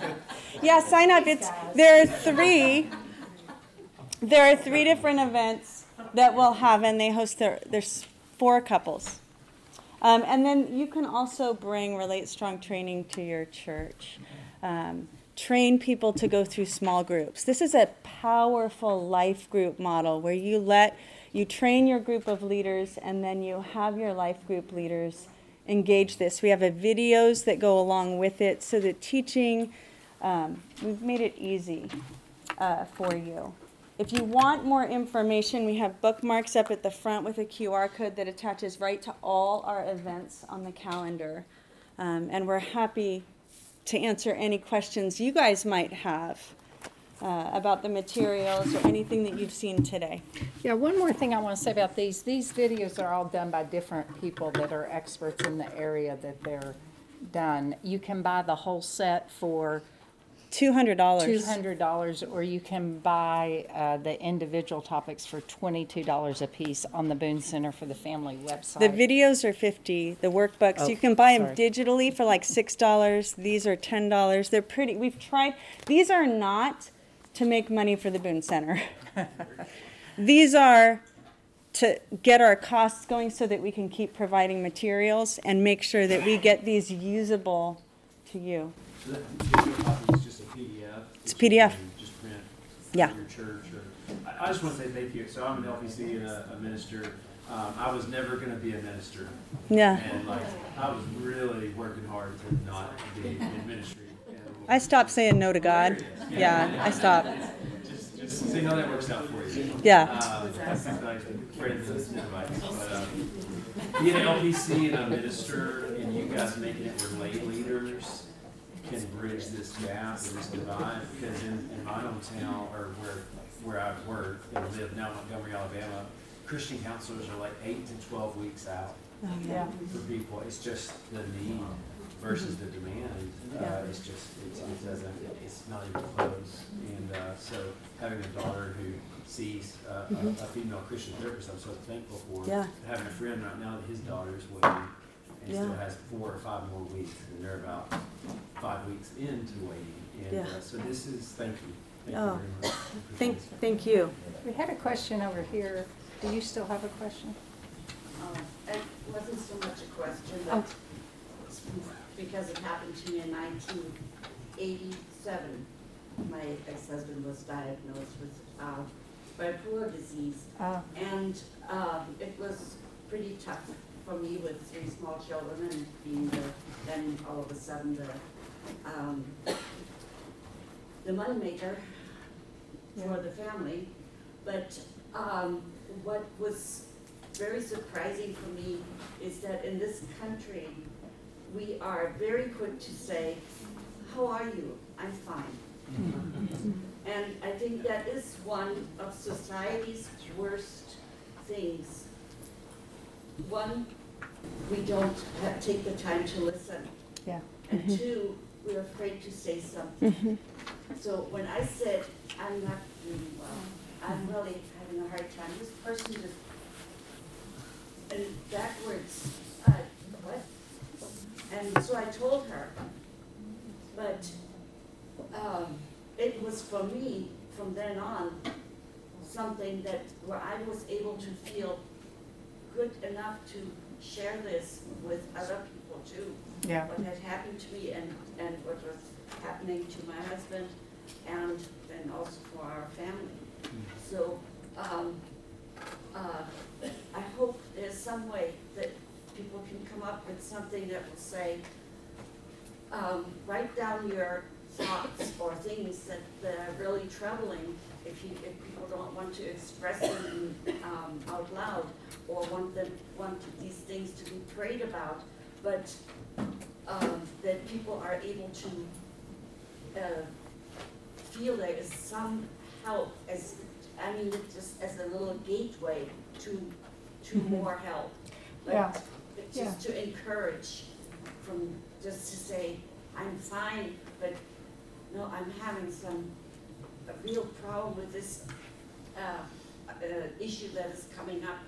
<laughs> Yeah, sign up. It's there are three. There are three different events that we'll have, and they host their. There's four couples, um, and then you can also bring RelateStrong training to your church. Um, train people to go through small groups. This is a powerful life group model where you let you train your group of leaders, and then you have your life group leaders engage this. We have videos that go along with it, so that teaching um, we've made it easy uh, for you. If you want more information, we have bookmarks up at the front with a QR code that attaches right to all our events on the calendar. Um, and we're happy to answer any questions you guys might have uh, about the materials or anything that you've seen today. Yeah, one more thing I want to say about these. These videos are all done by different people that are experts in the area that they're done. You can buy the whole set for $200. Two hundred dollars, $200, or you can buy uh, the individual topics for twenty-two dollars a piece on the Boone Center for the Family website. The videos are 50, the workbooks, Oh, you can buy them sorry. digitally for like $6. These are $10. They're pretty, we've tried, these are not to make money for the Boone Center. <laughs> These are to get our costs going so that we can keep providing materials and make sure that we get these usable to you. So that digital copy is just a PDF? It's a PDF. Just print Yeah. your church or, I, I just want to say thank you. So I'm an LPC and a, a minister. Um, I was never gonna be a minister. Yeah. And like, I was really working hard to not be in ministry. I stopped saying no to God. Yeah, I stopped. Just, just see how that works out for you. Yeah. Um, that's friends and advice, but, um, being an LPC and a minister and you guys making it where lay leaders can bridge this gap and this divide, because in, in my hometown, or where, where I work and live now in Montgomery, Alabama, Christian counselors are like eight to twelve weeks out Oh, yeah. for people. It's just the need versus the demand. Uh, it's just, it's, it doesn't, it's not even close. And, uh, so having a daughter who sees uh, a, Mhm. a female Christian therapist, I'm so thankful for. Yeah. Having a friend right now that his daughter's waiting and still Yeah. has four or five more weeks, and they're about five weeks into waiting. And, Yeah. uh, so this is, thank you. Thank you Oh, very much. thank, thank you. We had a question over here. Do you still have a question? Um, It wasn't so much a question, Oh. but it's because it happened to me in nineteen eighty-seven. My ex-husband was diagnosed with uh, bipolar disease. Oh. And um, it was pretty tough for me with three small children and being the, then all of a sudden the, um, the moneymaker for the family. But um, what was very surprising for me is that in this country, we are very quick to say, how are you? I'm fine. And I think that is one of society's worst things. One, we don't ha- take the time to listen. Yeah. And Mhm. two, we're afraid to say something. Mhm. So when I said, I'm not doing well, I'm really having a hard time, this person just, and backwards, uh, what? And so I told her, but, um, it was for me, from then on, something that, where I was able to feel good enough to share this with other people too. Yeah. What had happened to me and, and what was happening to my husband and then also for our family. So, um, uh, I hope there's some way that people can come up with something that will say, um, write down your thoughts or things that, that are really troubling if you, if people don't want to express them, um, out loud or want them, want these things to be prayed about, but, um, that people are able to, uh, feel there is some help as, I mean, just as a little gateway to, to Mhm. more help. Yeah. Just to encourage from, just to say, I'm fine, but no, I'm having some, a real problem with this, uh, uh, issue that is coming up.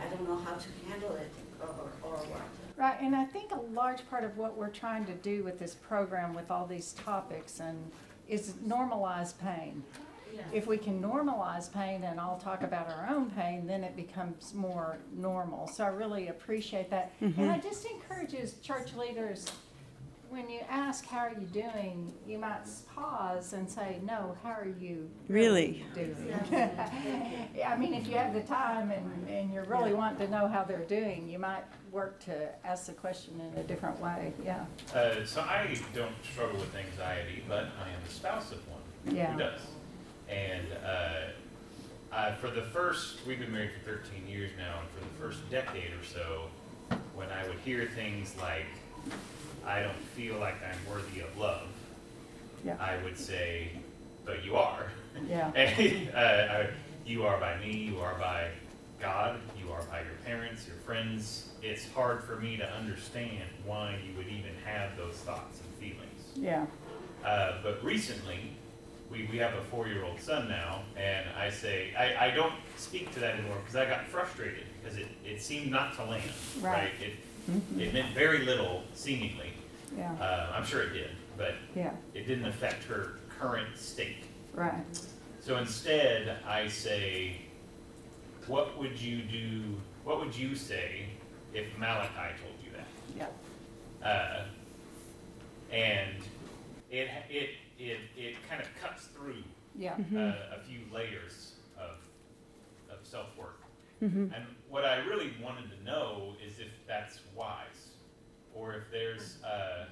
I don't know how to handle it or, or what. Right, and I think a large part of what we're trying to do with this program, with all these topics, and is normalize pain. If we can normalize pain and all talk about our own pain, then it becomes more normal. So I really appreciate that. And I Mhm. just encourage you as church leaders, when you ask, how are you doing? You might pause and say, no, how are you Really? doing? <laughs> Yeah, I mean, if you have the time and, and you're really wanting to know how they're doing, you might work to ask the question in a different way, yeah. Uh, so I don't struggle with anxiety, but I am the spouse of one Yeah. who does. And uh, I, for the first, we've been married for 13 years now, and for the first decade or so, when I would hear things like, I don't feel like I'm worthy of love, Yeah. I would say, but you are. Yeah. <laughs> And, uh, you are by me, you are by God, you are by your parents, your friends. It's hard for me to understand why you would even have those thoughts and feelings. Yeah. Uh, but recently, we, we have a four-year-old son now, and I say, I, I don't speak to that anymore because I got frustrated because it, it seemed not to land, Right. right? It, Mhm. it meant very little seemingly. Yeah. Uh, I'm sure it did, but Yeah. it didn't affect her current state. Right. So instead, I say, what would you do, what would you say if Malachi told you that? Yeah. Uh, and it, it, it, it kind of cuts through Yeah. Mhm. uh, a few layers of, of self-worth. Mhm. And what I really wanted to know is if that's wise, or if there's uh,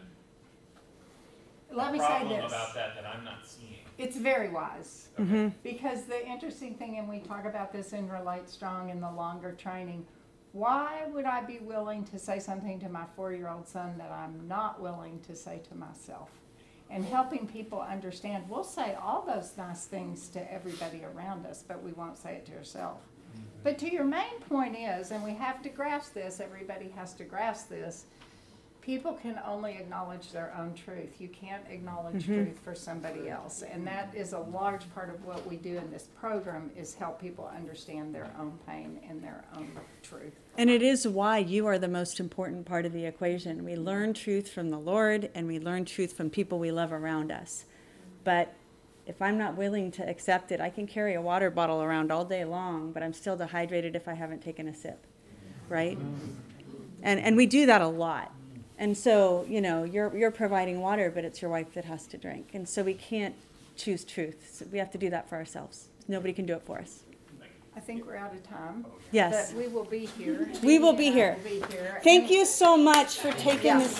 Let a me say problem this. about that that I'm not seeing. It's very wise. Mhm. Because the interesting thing, and we talk about this in RelateStrong in the longer training, why would I be willing to say something to my four year old son that I'm not willing to say to myself? And helping people understand, we'll say all those nice things to everybody around us, but we won't say it to ourselves. But to your main point is, and we have to grasp this, everybody has to grasp this, people can only acknowledge their own truth. You can't acknowledge Mhm. truth for somebody else. And that is a large part of what we do in this program is help people understand their own pain and their own truth. And it is why you are the most important part of the equation. We learn truth from the Lord and we learn truth from people we love around us. But if I'm not willing to accept it, I can carry a water bottle around all day long, but I'm still dehydrated if I haven't taken a sip, right? And, and we do that a lot. And so, you know, you're, you're providing water, but it's your wife that has to drink. And so we can't choose truth. So we have to do that for ourselves. Nobody can do it for us. I think we're out of time. Yes. But we will be here. We will be Amy and I here. will be here. Thank And- you so much for taking Yeah, this.